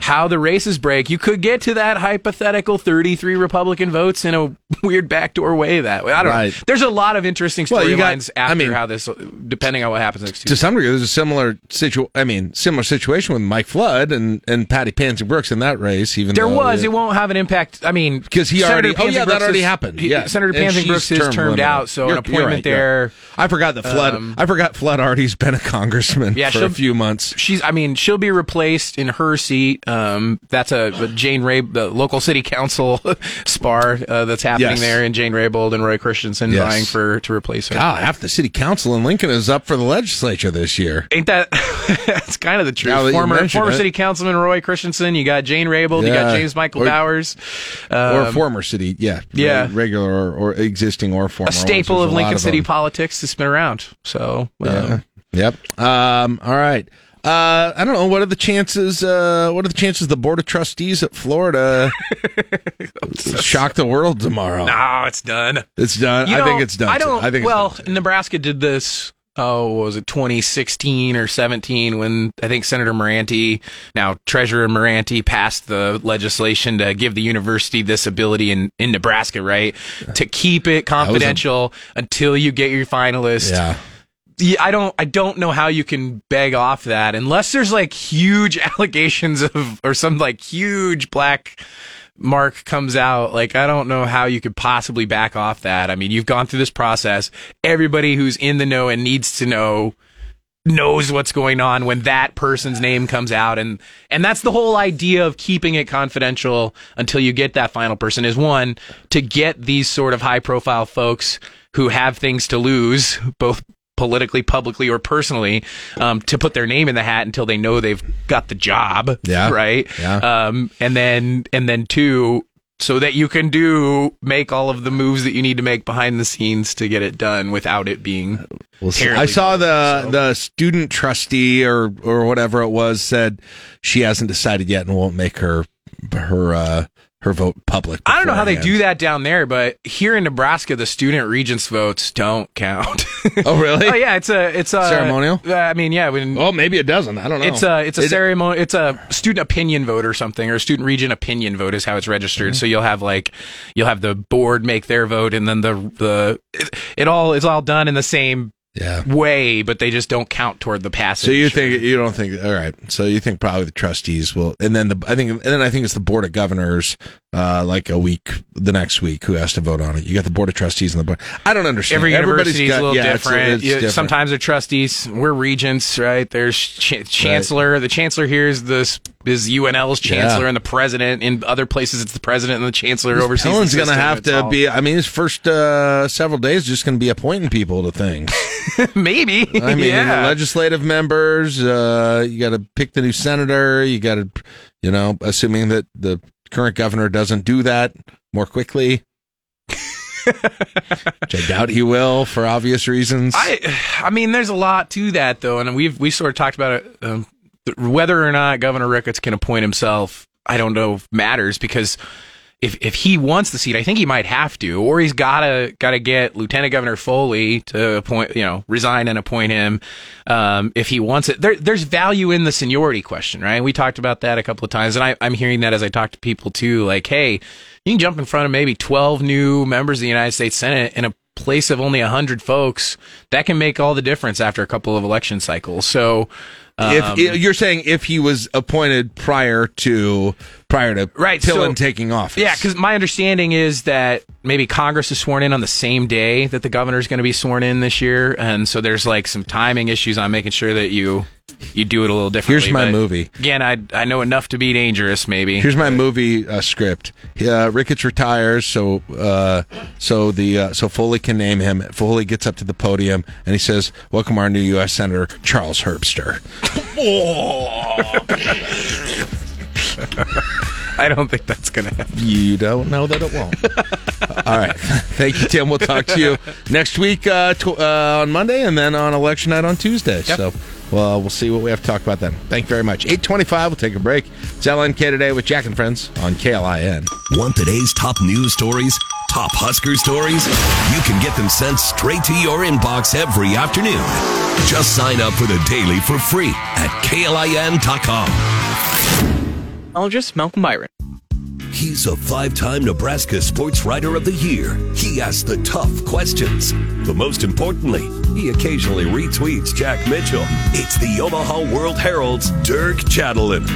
how the races break. You could get to that hypothetical 33 Republican votes in a *laughs* weird backdoor way. That way, I don't Right. know. There's a lot of interesting Well, storylines I after mean- how this, depending on what happens next to Tuesday. some degree, there's a similar situ. I mean, similar situation with Mike Flood and and Patty Pansing Brooks in that race. Even There was. It won't have an impact. I mean, because he Senator already. Oh Pansy yeah, that already is- happened. he- Yeah, Senator Pansing Brooks is term termed out, so an You're- you're appointment right, yeah. there. I forgot that Flood. Um, I forgot Flood already's been a congressman Yeah, for a few months. She's. I mean, she'll be replaced in her seat. Um, that's a, a Jane Ray, the local city council *laughs* spar uh, that's happening Yes. there, and Jane Raybould and Roy Christensen Yes. vying for to replace her. God, half the city council in Lincoln is up for the legislature this year. Ain't that? *laughs* that's kind of the truth. Former former it. city councilman Roy Christensen. You got Jane Raybould. You got James Michael Or- Bowers. or Um, former city, yeah, yeah. regular or, or existing or former. a staple of There's a lot Lincoln City them. politics that's been around. So uh, Yeah. Yep. Um, all right. Uh, I don't know. What are the chances? Uh, what are the chances the board of trustees at Florida *laughs* shock the world tomorrow? No, it's done. It's done. You I know, think it's done. I don't. I think. well. Nebraska did this. Oh, what was it 2016 or 17 when I think Senator Murante, now Treasurer Murante, passed the legislation to give the university this ability in, in Nebraska, right? To keep it confidential until you get your finalist. yeah. I don't I don't know how you can beg off that unless there's like huge *laughs* allegations of or some like huge black mark comes out like I don't know how you could possibly back off that. I mean, you've gone through this process. Everybody who's in the know and needs to know knows what's going on when that person's name comes out and and that's the whole idea of keeping it confidential until you get that final person is one to get these sort of high profile folks who have things to lose both politically publicly or personally um, to put their name in the hat until they know they've got the job Yeah. right Yeah. um, and then and then two so that you can do make all of the moves that you need to make behind the scenes to get it done without it being We'll. I saw the the student trustee or or whatever it was said she hasn't decided yet and won't make her her uh, her vote public. I don't know how they do that down there, but here in Nebraska, the student regents votes don't count. Oh really? *laughs* oh yeah, it's a it's a Ceremonial? Uh, I mean, yeah, when Oh, maybe it doesn't. I don't know. it's a it's a It- ceremony. It's a student opinion vote or something, or student regent opinion vote is how it's registered. Mm-hmm. So you'll have like you'll have the board make their vote, and then the the it, it all is all done in the same Yeah. way, but they just don't count toward the passage. So you think you don't think all right? So you think probably the trustees will, and then the I think and then I think it's the board of governors, uh, like a week the next week who has to vote on it. You got the board of trustees and the board. I don't understand. Every university is a little yeah, different. it's You- different. Sometimes they're trustees. We're regents, right? There's ch- chancellor. The chancellor here is this is UNL's chancellor, Yeah. and the president. In other places, it's the president and the chancellor oversees. the Pillen's going to have to all- be. I mean, his first uh, several days just going to be appointing people to things. *laughs* maybe. I mean, *laughs* yeah. legislative members. Uh, you got to pick the new senator. You got to, you know, assuming that the current governor doesn't do that more quickly. *laughs* Which I doubt he will for obvious reasons. I, I mean, there's a lot to that though, and we've we sort of talked about it. Um, whether or not Governor Ricketts can appoint himself, I don't know matters because if if he wants the seat, I think he might have to, or he's gotta gotta get Lieutenant Governor Foley to appoint, you know, resign and appoint him um, if he wants it. There, there's value in the seniority question, right? We talked about that a couple of times, and I, I'm hearing that as I talk to people too. Like, hey, you can jump in front of maybe 12 new members of the United States Senate in a place of only 100 folks. That can make all the difference after a couple of election cycles. So. If um, you're saying if he was appointed prior to prior to Right, Pillen so- taking office, Yeah, because my understanding is that maybe Congress is sworn in on the same day that the governor is going to be sworn in this year, and so there's like some timing issues on making sure that you you do it a little differently. Here's my movie. Again, I I know enough to be dangerous. Maybe Here's my movie uh, script. Uh, Ricketts retires, so uh, so the uh, so Foley can name him. Foley gets up to the podium and he says, "Welcome our new U.S. Senator Charles Herbster." *laughs* *laughs* *laughs* I don't think that's going to happen. You don't know that it won't. *laughs* All right, thank you, Tim. We'll talk to you next week uh, tw- uh, on Monday, and then on election night on Tuesday. So. Well, we'll see what we have to talk about then. Thank you very much. 825, we'll take a break. It's LNK today with Jack and Friends on KLIN. Want today's top news stories? Top Husker stories? You can get them sent straight to your inbox every afternoon. Just sign up for the daily for free at klin.com. Ologist Malcolm Byron. He's a five time Nebraska Sports Writer of the Year. He asks the tough questions. But most importantly, he occasionally retweets Jack Mitchell. It's the Omaha World Herald's Dirk Chatelain.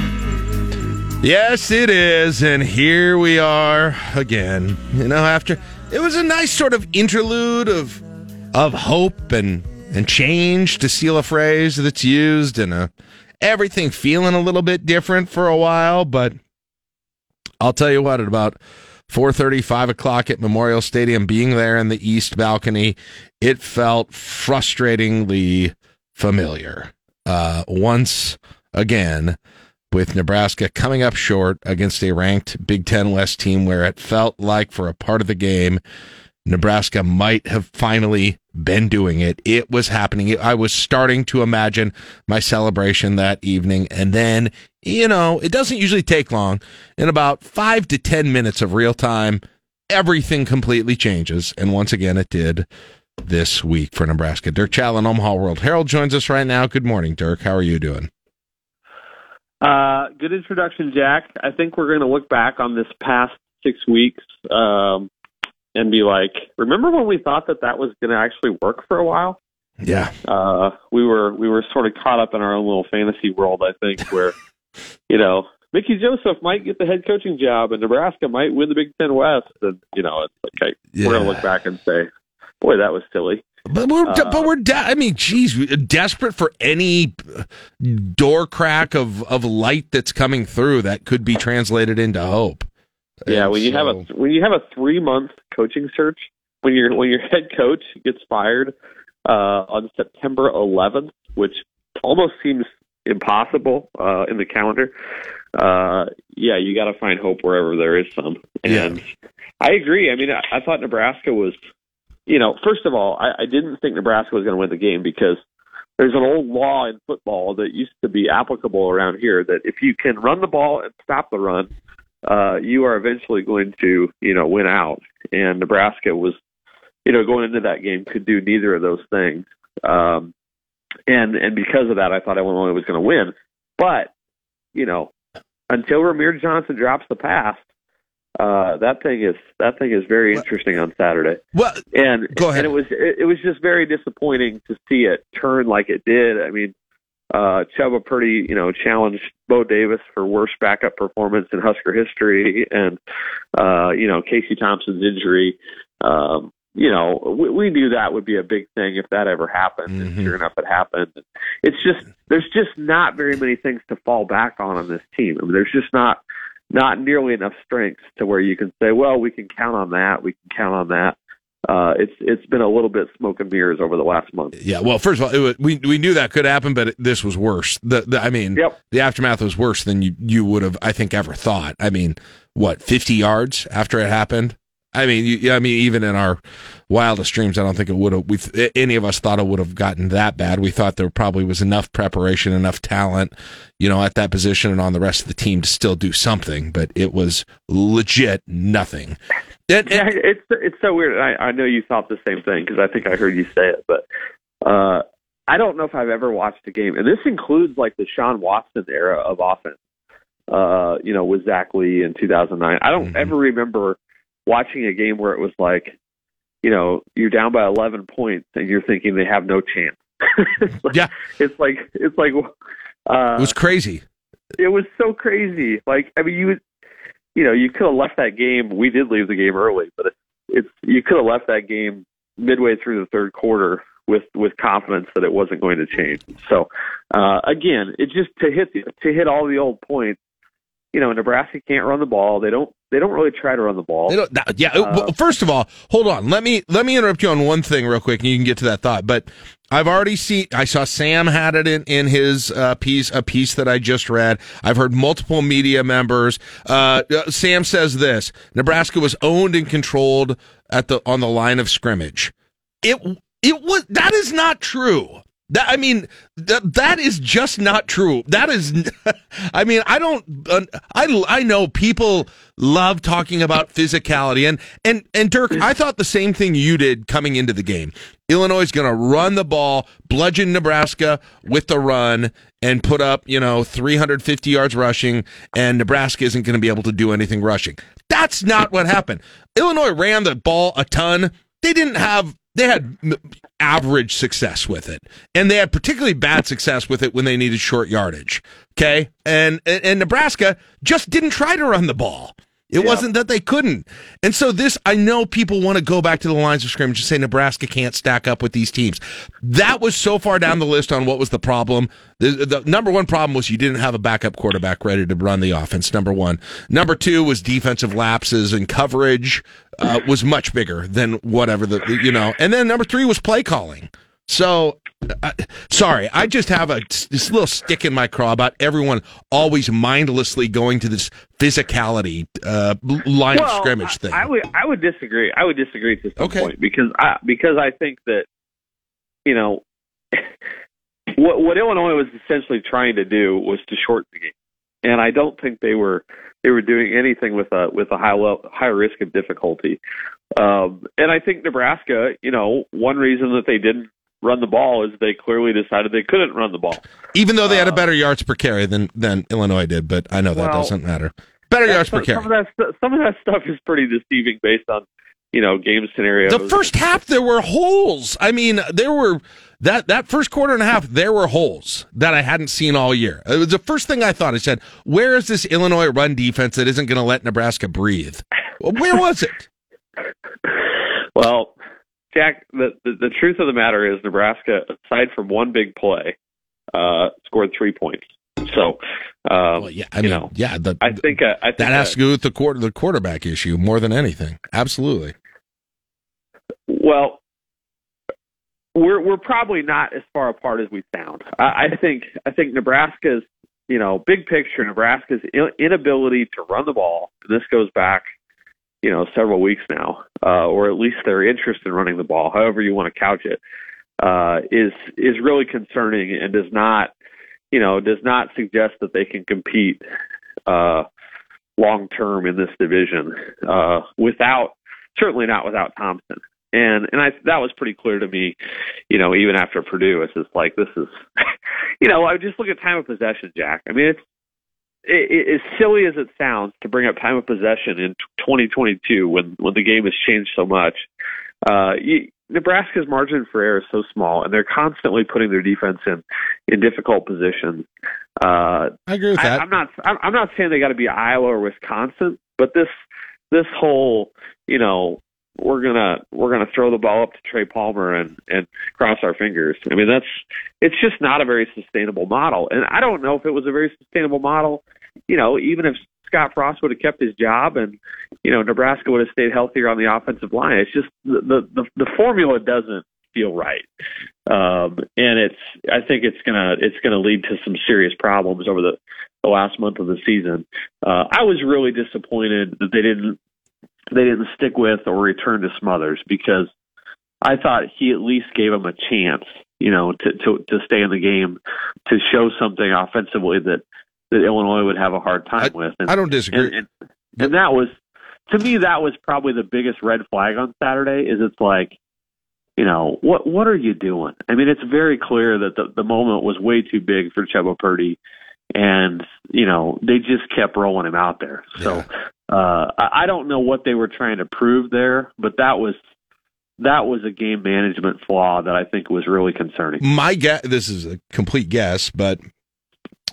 Yes, it is. And here we are again. You know, after it was a nice sort of interlude of of hope and and change to steal a phrase that's used in uh, everything feeling a little bit different for a while, but I'll tell you what, at about 4.30, 5 o'clock at Memorial Stadium, being there in the east balcony, it felt frustratingly familiar. Uh, once again, with Nebraska coming up short against a ranked Big Ten West team where it felt like for a part of the game, Nebraska might have finally been doing it. It was happening. I was starting to imagine my celebration that evening. And then, you know, it doesn't usually take long. In about five to 10 minutes of real time, everything completely changes. And once again, it did this week for Nebraska. Dirk Chatelain, Omaha World Herald joins us right now. Good morning, Dirk. How are you doing? Uh, good introduction, Jack. I think we're going to look back on this past six weeks um, and be like, remember when we thought that that was going to actually work for a while? Yeah. Uh, we were we were sort of caught up in our own little fantasy world, I think, where *laughs* you know Mickey Joseph might get the head coaching job, and Nebraska might win the Big Ten West, and you know it's like okay, we're gonna look back and say, boy, that was silly. But we're Uh, but we're de- I mean, geez, desperate for any door crack of of light that's coming through that could be translated into hope. Yeah, And when you have a when you have a three month coaching search, when your when your *laughs* head coach gets fired uh, on September 11th, which almost seems impossible uh, in the calendar. Uh, yeah, you got to find hope wherever there is some. And I agree. I mean, I, I thought Nebraska was, you know, first of all, I, I didn't think Nebraska was going to win the game because there's an old law in football that used to be applicable around here that if you can run the ball and stop the run, uh, you are eventually going to, you know, win out. And Nebraska was, you know, going into that game could do neither of those things. Um, and and because of that, I thought Illinois was going to win. But you know, until Rahmir Johnson drops the pass, uh, that thing is that thing is very interesting on Saturday. Well, and go ahead. And it was it, it was just very disappointing to see it turn like it did. I mean, uh, Chubba Purdy, you know, challenged Bo Davis for worst backup performance in Husker history, and uh, you know, Casey Thompson's injury. Um, you know, we, we knew that would be a big thing if that ever happened, and sure enough, it happened. It's just there's just not very many things to fall back on on this team. I mean, there's just not not nearly enough strengths to where you can say, well, we can count on that, we can count on that. Uh, it's it's been a little bit smoke and mirrors over the last month. Yeah, well, first of all, it was, we we knew that could happen, but it, this was worse. The, the I mean, yep. the aftermath was worse than you you would have, I think, ever thought. I mean, what fifty yards after it happened? I mean, you, I mean, even in our wildest dreams, I don't think it would have. We any of us thought it would have gotten that bad. We thought there probably was enough preparation, enough talent, you know, at that position and on the rest of the team to still do something. But it was legit nothing. Yeah, it's it's so weird. I, I know you thought the same thing because I think I heard you say it, but uh, I don't know if I've ever watched a game, and this includes like the Shawn Watson era of offense. Uh, you know, with Zac Lee in 2009. I don't ever remember watching a game where it was like, you know, you're down by 11 points and you're thinking they have no chance. it's *laughs* like, yeah, it's like it's like uh, it was crazy. it was so crazy. Like, I mean, you, you know, you could have left that game. We did leave the game early, but it's, you could have left that game midway through the third quarter with with confidence that it wasn't going to change. So, uh, again, it just to hit the, to hit all the old points. You know, Nebraska can't run the ball. They don't. They don't really try to run the ball. They don't, that- yeah. Uh, first of all, hold on. Let me let me interrupt you on one thing real quick, and you can get to that thought. But I've already seen. I saw Sam had it in in his uh, piece, a piece that I just read. I've heard multiple media members. Uh, uh, Sam says this: Nebraska was owned and controlled at the on the line of scrimmage. It it was that is not true. That I mean that that is just not true. That is, *laughs* I mean I don't uh, I I know people love talking about physicality and and and Dirk I thought the same thing you did coming into the game. Illinois is going to run the ball, bludgeon Nebraska with the run, and put up you know 350 yards rushing, and Nebraska isn't going to be able to do anything rushing. That's not what happened. Illinois ran the ball a ton. They didn't have they had average success with it, and they had particularly bad success with it when they needed short yardage. Okay, and and, Nebraska just didn't try to run the ball. It wasn't that they couldn't. And so this, I know people want to go back to the lines of scrimmage and say Nebraska can't stack up with these teams. That was so far down the list on what was the problem. The, the number one problem was you didn't have a backup quarterback ready to run the offense. Number one. Number two was defensive lapses and coverage uh, was much bigger than whatever the, you know. And then number three was play calling. So, uh, sorry, I just have a this little stick in my craw about everyone always mindlessly going to this physicality uh, line of scrimmage thing. I, I would I would disagree. I would disagree to some point because I because I think that you know *laughs* what what Illinois was essentially trying to do was to shorten the game, and I don't think they were they were doing anything with a with a high level, high risk of difficulty. Um, and I think Nebraska, you know, one reason that they didn't run the ball is they clearly decided they couldn't run the ball. Even though they had a uh, better yards per carry than than Illinois did, but I know that Well, doesn't matter. Better yards per carry. Some of that some of that stuff is pretty deceiving based on you know, game scenarios. The first half, there were holes. I mean, there were that that first quarter and a half, there were holes that I hadn't seen all year. It was the first thing I thought. I said, "Where is this Illinois run defense that isn't going to let Nebraska breathe? Where was it?" *laughs* well, Jack, the, the, the truth of the matter is Nebraska, aside from one big play, uh, scored three points. So, um, well, yeah, I mean, know, yeah, the, I think uh, I think that has to do with the quarter the quarterback issue more than anything. Absolutely. Well, we're we're probably not as far apart as we sound. I, I think I think Nebraska's you know big picture Nebraska's inability to run the ball. This goes back you know several weeks now, uh, or at least their interest in running the ball, however you want to couch it, uh, is is really concerning and does not you know does not suggest that they can compete uh, long term in this division uh, without certainly not without Thompson. And and I that was pretty clear to me, you know, even after Purdue, it's just like this is, *laughs* you know, I just look at time of possession, Jack. I mean, it's it, as silly as it sounds to bring up time of possession in 2022 when when the game has changed so much. Uh, you, Nebraska's margin for error is so small, and they're constantly putting their defense in in difficult positions. Uh, I agree with that. I, I'm not. I'm, I'm not saying they got to be Iowa or Wisconsin, but this this whole you know we're gonna we're gonna throw the ball up to Trey Palmer and and cross our fingers. I mean that's it's just not a very sustainable model, and I don't know if it was a very sustainable model. You know, even if Scott Frost would have kept his job and you know Nebraska would have stayed healthier on the offensive line, it's just the the the formula doesn't feel right, um, and it's I think it's gonna it's gonna lead to some serious problems over the the last month of the season. Uh, I was really disappointed that they didn't they didn't stick with or return to Smothers because I thought he at least gave him a chance, you know, to to to stay in the game, to show something offensively that that Illinois would have a hard time I, with. And, I don't disagree. And, and, and that was to me that was probably the biggest red flag on Saturday. Is it's like, you know, what what are you doing? I mean, it's very clear that the the moment was way too big for Chubba Purdy and you know they just kept rolling him out there. So uh, I don't know what they were trying to prove there, but that was that was a game management flaw that I think was really concerning. My guess, this is a complete guess, but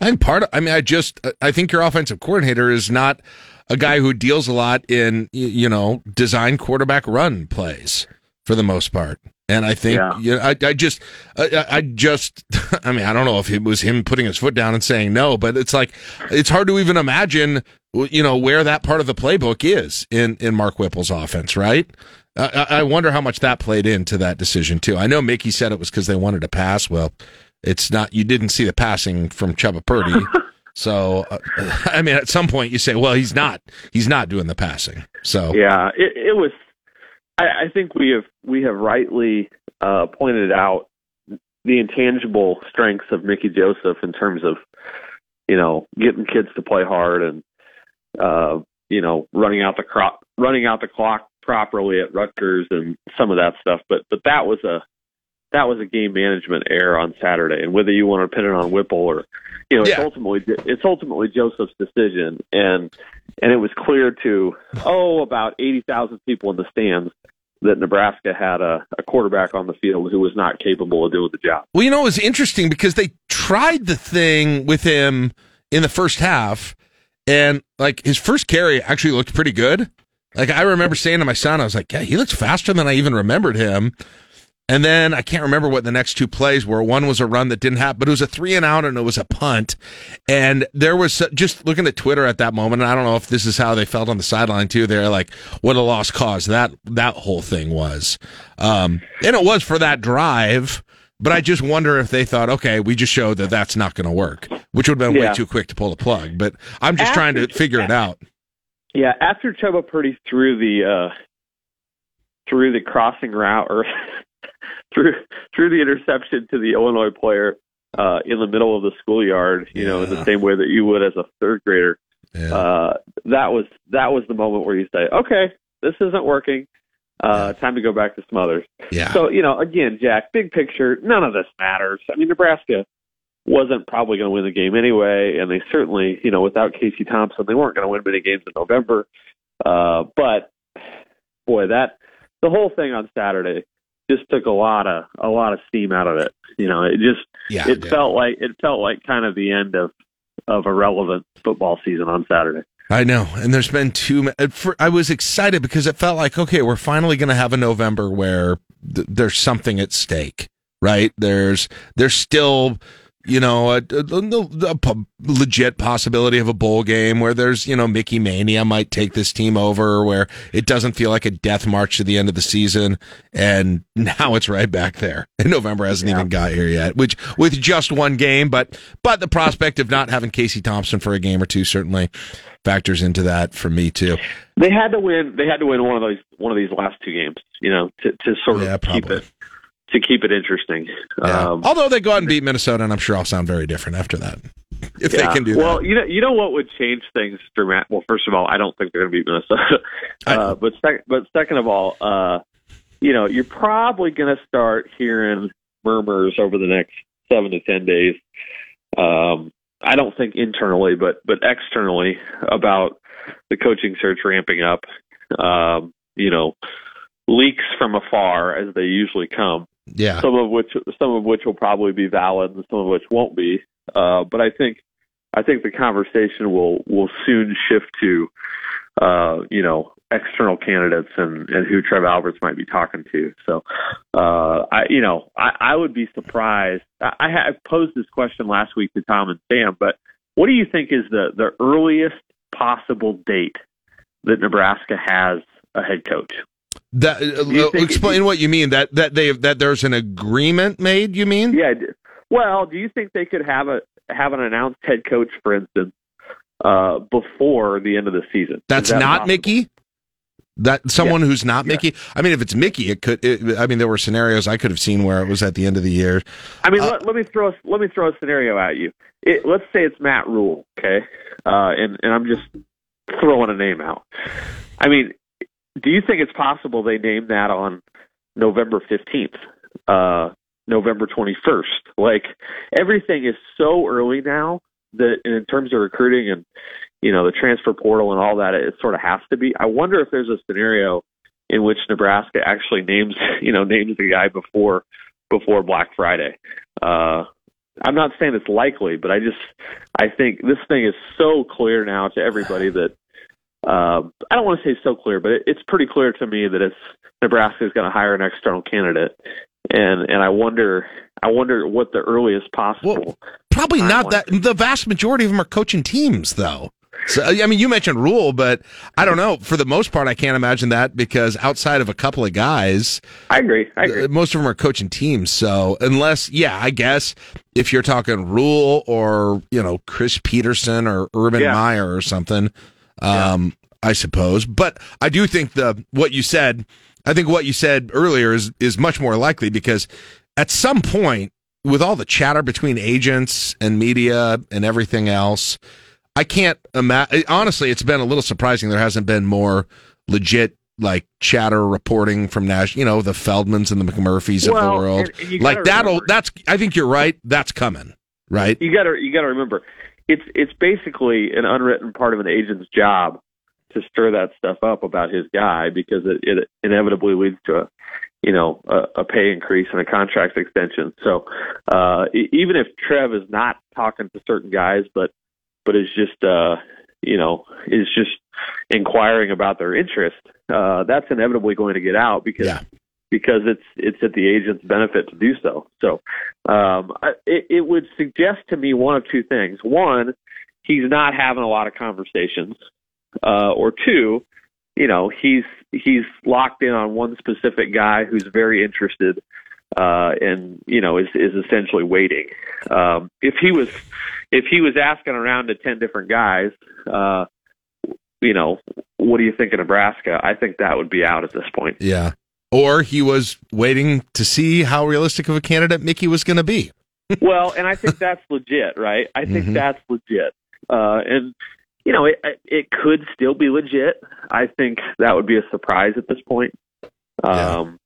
I think part of, I mean, I just, I think your offensive coordinator is not a guy who deals a lot in, you know, design quarterback run plays for the most part. And I think, yeah. you know, I, I just, I, I just, *laughs* I mean, I don't know if it was him putting his foot down and saying no, but it's like, it's hard to even imagine, you know, where that part of the playbook is in, in Mark Whipple's offense, right? I, I wonder how much that played into that decision too. I know Mickey said it was because they wanted to pass. Well, it's not, you didn't see the passing from Chubba Purdy. *laughs* So, uh, *laughs* I mean, at some point you say, well, he's not, he's not doing the passing. So, yeah, it, it was, I, I think we have we have rightly uh, pointed out the intangible strengths of Mickey Joseph in terms of you know getting kids to play hard and uh, you know running out the running out the clock properly at Rutgers and some of that stuff. But but that was a that was a game management error on Saturday, and whether you want to pin it on Whipple or you know, yeah. it's ultimately it's ultimately Joseph's decision, and and it was clear to oh about eighty thousand people in the stands that Nebraska had a, a quarterback on the field who was not capable of doing the job. Well, you know, it was interesting because they tried the thing with him in the first half, and like his first carry actually looked pretty good. Like I remember saying to my son, I was like, "Yeah, he looks faster than I even remembered him." And then I can't remember what the next two plays were. One was a run that didn't happen, but it was a three and out and it was a punt. And there was just looking at Twitter at that moment. And I don't know if this is how they felt on the sideline too. They're like, what a lost cause that, that whole thing was. Um, and it was for that drive. But I just wonder if they thought, okay, we just showed that that's not going to work, which would have been yeah. way too quick to pull the plug. But I'm just after, trying to figure it out. Yeah, after Chubba Purdy threw the uh, through the crossing route or threw threw the interception to the Illinois player uh, in the middle of the schoolyard, you yeah. know, in the same way that you would as a third grader. Yeah. Uh, that was that was the moment where you say, okay, this isn't working. Uh, time to go back to Smothers. Yeah. So you know, again, Jack, big picture, none of this matters. I mean, Nebraska wasn't probably going to win the game anyway, and they certainly, you know, without Casey Thompson, they weren't going to win many games in November. Uh, but boy, that the whole thing on Saturday just took a lot of a lot of steam out of it. You know, it just Yeah, it yeah. felt like it felt like kind of the end of of a relevant football season on Saturday. I know, and there's been two. For, I was excited because it felt like okay, we're finally going to have a November where th- there's something at stake, right? There's there's still you know a, a, a legit possibility of a bowl game where there's you know Mickey Mania might take this team over, where it doesn't feel like a death march to the end of the season, and now it's right back there. And November hasn't even got here yet, which with just one game, but but the prospect of not having Casey Thompson for a game or two certainly factors into that for me too. They had to win. They had to win one of those one of these last two games. You know, to to sort of Yeah, keep it to keep it interesting. Yeah. Um, Although they go out and beat Minnesota, and I'm sure I'll sound very different after that. *laughs* If yeah. they can do well, that. you know, you know what would change things dramatically. Well, first of all, I don't think they're going to beat Minnesota. *laughs* uh, but sec- but second of all, uh, you know, you're probably going to start hearing murmurs over the next seven to ten days. Um, I don't think internally, but but externally about the coaching search ramping up. Um, you know, leaks from afar as they usually come. Yeah. Some of which some of which will probably be valid and some of which won't be. Uh, but I think I think the conversation will will soon shift to uh, you know external candidates and and who Trev Alberts might be talking to. So uh, I you know I, I would be surprised. I, I had posed this question last week to Tom and Sam, but what do you think is the the earliest possible date that Nebraska has a head coach? That uh, think- explain what you mean. That that they that there's an agreement made. You mean? Yeah. Well, do you think they could have a have an announced head coach, for instance, uh, before the end of the season? That's that not possible? Mickey. That someone who's not Mickey. I mean, if it's Mickey, it could. It, I mean, there were scenarios I could have seen where it was at the end of the year. I mean, Uh, let, let me throw a, let me throw a scenario at you. It, let's say it's Matt Rhule, okay, uh, and and I'm just throwing a name out. I mean, do you think it's possible they name that on November fifteenth, uh, November twenty first? Like everything is so early now that in terms of recruiting and you know the transfer portal and all that, it sort of has to be. I wonder if there's a scenario in which Nebraska actually names *laughs* you know names the guy before before Black Friday. Uh, I'm not saying it's likely, but I just I think this thing is so clear now to everybody that uh, I don't want to say so clear, but it, it's pretty clear to me that it's Nebraska is going to hire an external candidate, and and I wonder I wonder what the earliest possible. Probably not that. The vast majority of them are coaching teams, though. So I mean, you mentioned Rhule, but I don't know. For the most part, I can't imagine that because outside of a couple of guys, I agree. I agree. Most of them are coaching teams. So unless, yeah, I guess if you're talking Rhule or you know Chris Petersen or Urban Yeah. Meyer or something, um, I suppose. But I do think the what you said. I think what you said earlier is is much more likely because at some point, with all the chatter between agents and media and everything else, I can't imagine. Honestly, it's been a little surprising there hasn't been more legit like chatter reporting from Nash. You know, the Feldmans and the McMurphys of the world. and- and you like that'll. remember- That's. I think you're right. That's coming. Right. You got to you got to remember, it's it's basically an unwritten part of an agent's job to stir that stuff up about his guy because it, it inevitably leads to a you know a, a pay increase and a contract extension. So uh, even if Trev is not talking to certain guys, but but is just uh, you know is just inquiring about their interest, uh, that's inevitably going to get out because because it's it's at the agent's benefit to do so. So um, I- it, it would suggest to me one of two things: one, he's not having a lot of conversations, uh, or two, you know, he's he's locked in on one specific guy who's very interested, uh, and you know is is essentially waiting. Um, if he was if he was asking around to ten different guys, uh, you know, what do you think of Nebraska? I think that would be out at this point. Yeah. Or he was waiting to see how realistic of a candidate Mickey was going to be. well, and I think that's *laughs* legit, right? I think Mhm. that's legit. Uh, and you know, it it could still be legit. I think that would be a surprise at this point. Um,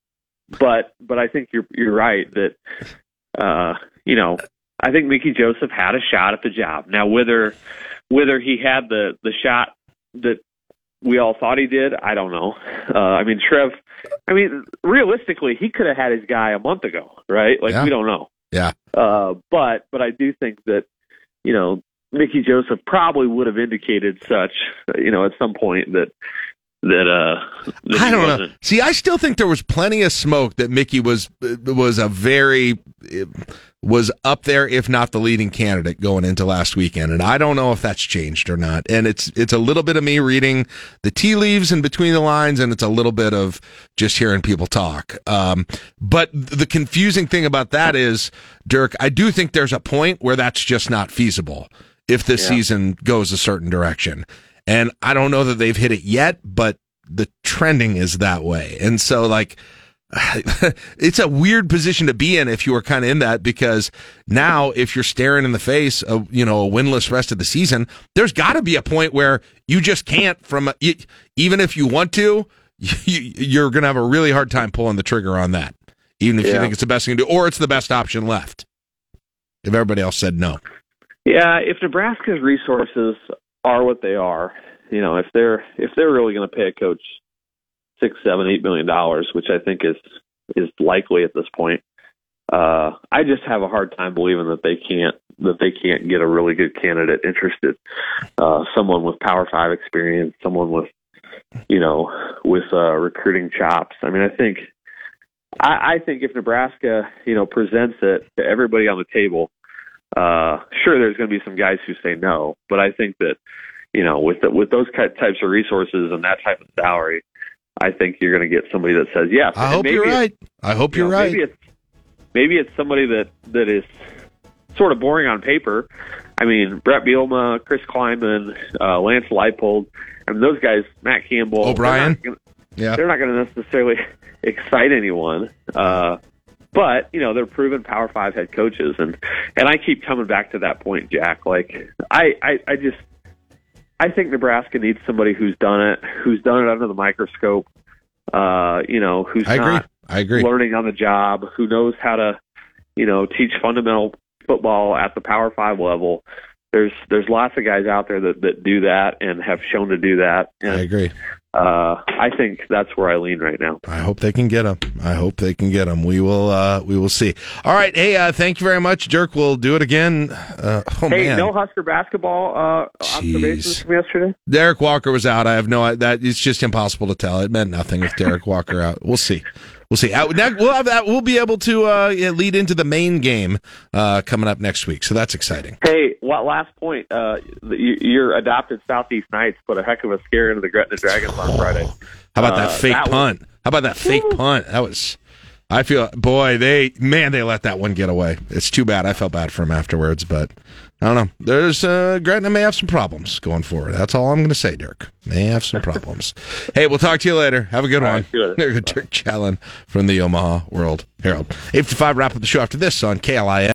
but but I think you're you're right that uh, you know, I think Mickey Joseph had a shot at the job. Now whether whether he had the the shot that we all thought he did. I don't know. Uh, I mean, Trev. I mean, realistically, he could have had his guy a month ago, right? Like Yeah. we don't know. Yeah. Uh, but but I do think that you know Mickey Joseph probably would have indicated such, you know, at some point that that uh that I don't know. See, I still think there was plenty of smoke that Mickey was was a very was up there, if not the leading candidate going into last weekend, and I don't know if that's changed or not. And it's it's a little bit of me reading the tea leaves in between the lines, and it's a little bit of just hearing people talk. Um, but the confusing thing about that is, Dirk, I do think there's a point where that's just not feasible if this Yeah. season goes a certain direction. And I don't know that they've hit it yet, but the trending is that way. And so like *sighs* it's a weird position to be in if you were kind of in that because now if you're staring in the face of you know a winless rest of the season there's got to be a point where you just can't from you, even if you want to *laughs* you, you're going to have a really hard time pulling the trigger on that even if you think it's the best thing to do or it's the best option left if everybody else said no Yeah, if Nebraska's resources are what they are, you know, if they're if they're really going to pay a coach six, seven, eight million dollars, which I think is is likely at this point, uh, I just have a hard time believing that they can't that they can't get a really good candidate interested, uh, someone with Power Five experience, someone with you know with uh, recruiting chops. I mean, I think I, I think if Nebraska you know presents it to everybody on the table uh, sure, there's going to be some guys who say no, but I think that you know with the, with those types of resources and that type of salary, I think you're going to get somebody that says yes. i And hope you're right i hope you you're know, right Maybe it's maybe it's somebody that that is sort of boring on paper. I mean, Brett Bielema, Chris Klieman, uh, Lance Leipold, I mean those guys, Matt Campbell, O'Brien. they're not gonna- yeah they're not going to necessarily *laughs* excite anyone. Uh, but you know they're proven Power Five head coaches, and and I keep coming back to that point, Jack. Like I I, I just I think Nebraska needs somebody who's done it, who's done it under the microscope. Uh, you know, who's I agree. I agree. learning on the job, who knows how to, you know, teach fundamental football at the Power Five level. There's there's lots of guys out there that that do that and have shown to do that. And, i agree uh, I think that's where I lean right now. I hope they can get him. I hope they can get him. We will. Uh, we will see. All right. Hey, uh, thank you very much, Dirk. We'll do it again. Uh, oh hey, man, no Husker basketball uh, observations from yesterday. Derek Walker was out. I have no. That it's just impossible to tell. It meant nothing with Derek Walker out. We'll see. We'll see. Now, we'll have that. We'll be able to uh, lead into the main game uh, coming up next week. So that's exciting. Hey, what last point? Uh, your adopted Southeast Knights put a heck of a scare into the Gretna Dragons on Friday. How about that Uh, fake that was- punt? How about that fake punt? That was. I feel boy, they man, they let that one get away. It's too bad. I felt bad for him afterwards, but I don't know. There's uh, Gretna may have some problems going forward. That's all I'm going to say, Dirk. May have some problems. *laughs* hey, we'll talk to you later. Have a good All one. right, see you later. There you go, Dirk Chatelain from the Omaha World Herald. 855 wrap up the show after this on KLIN.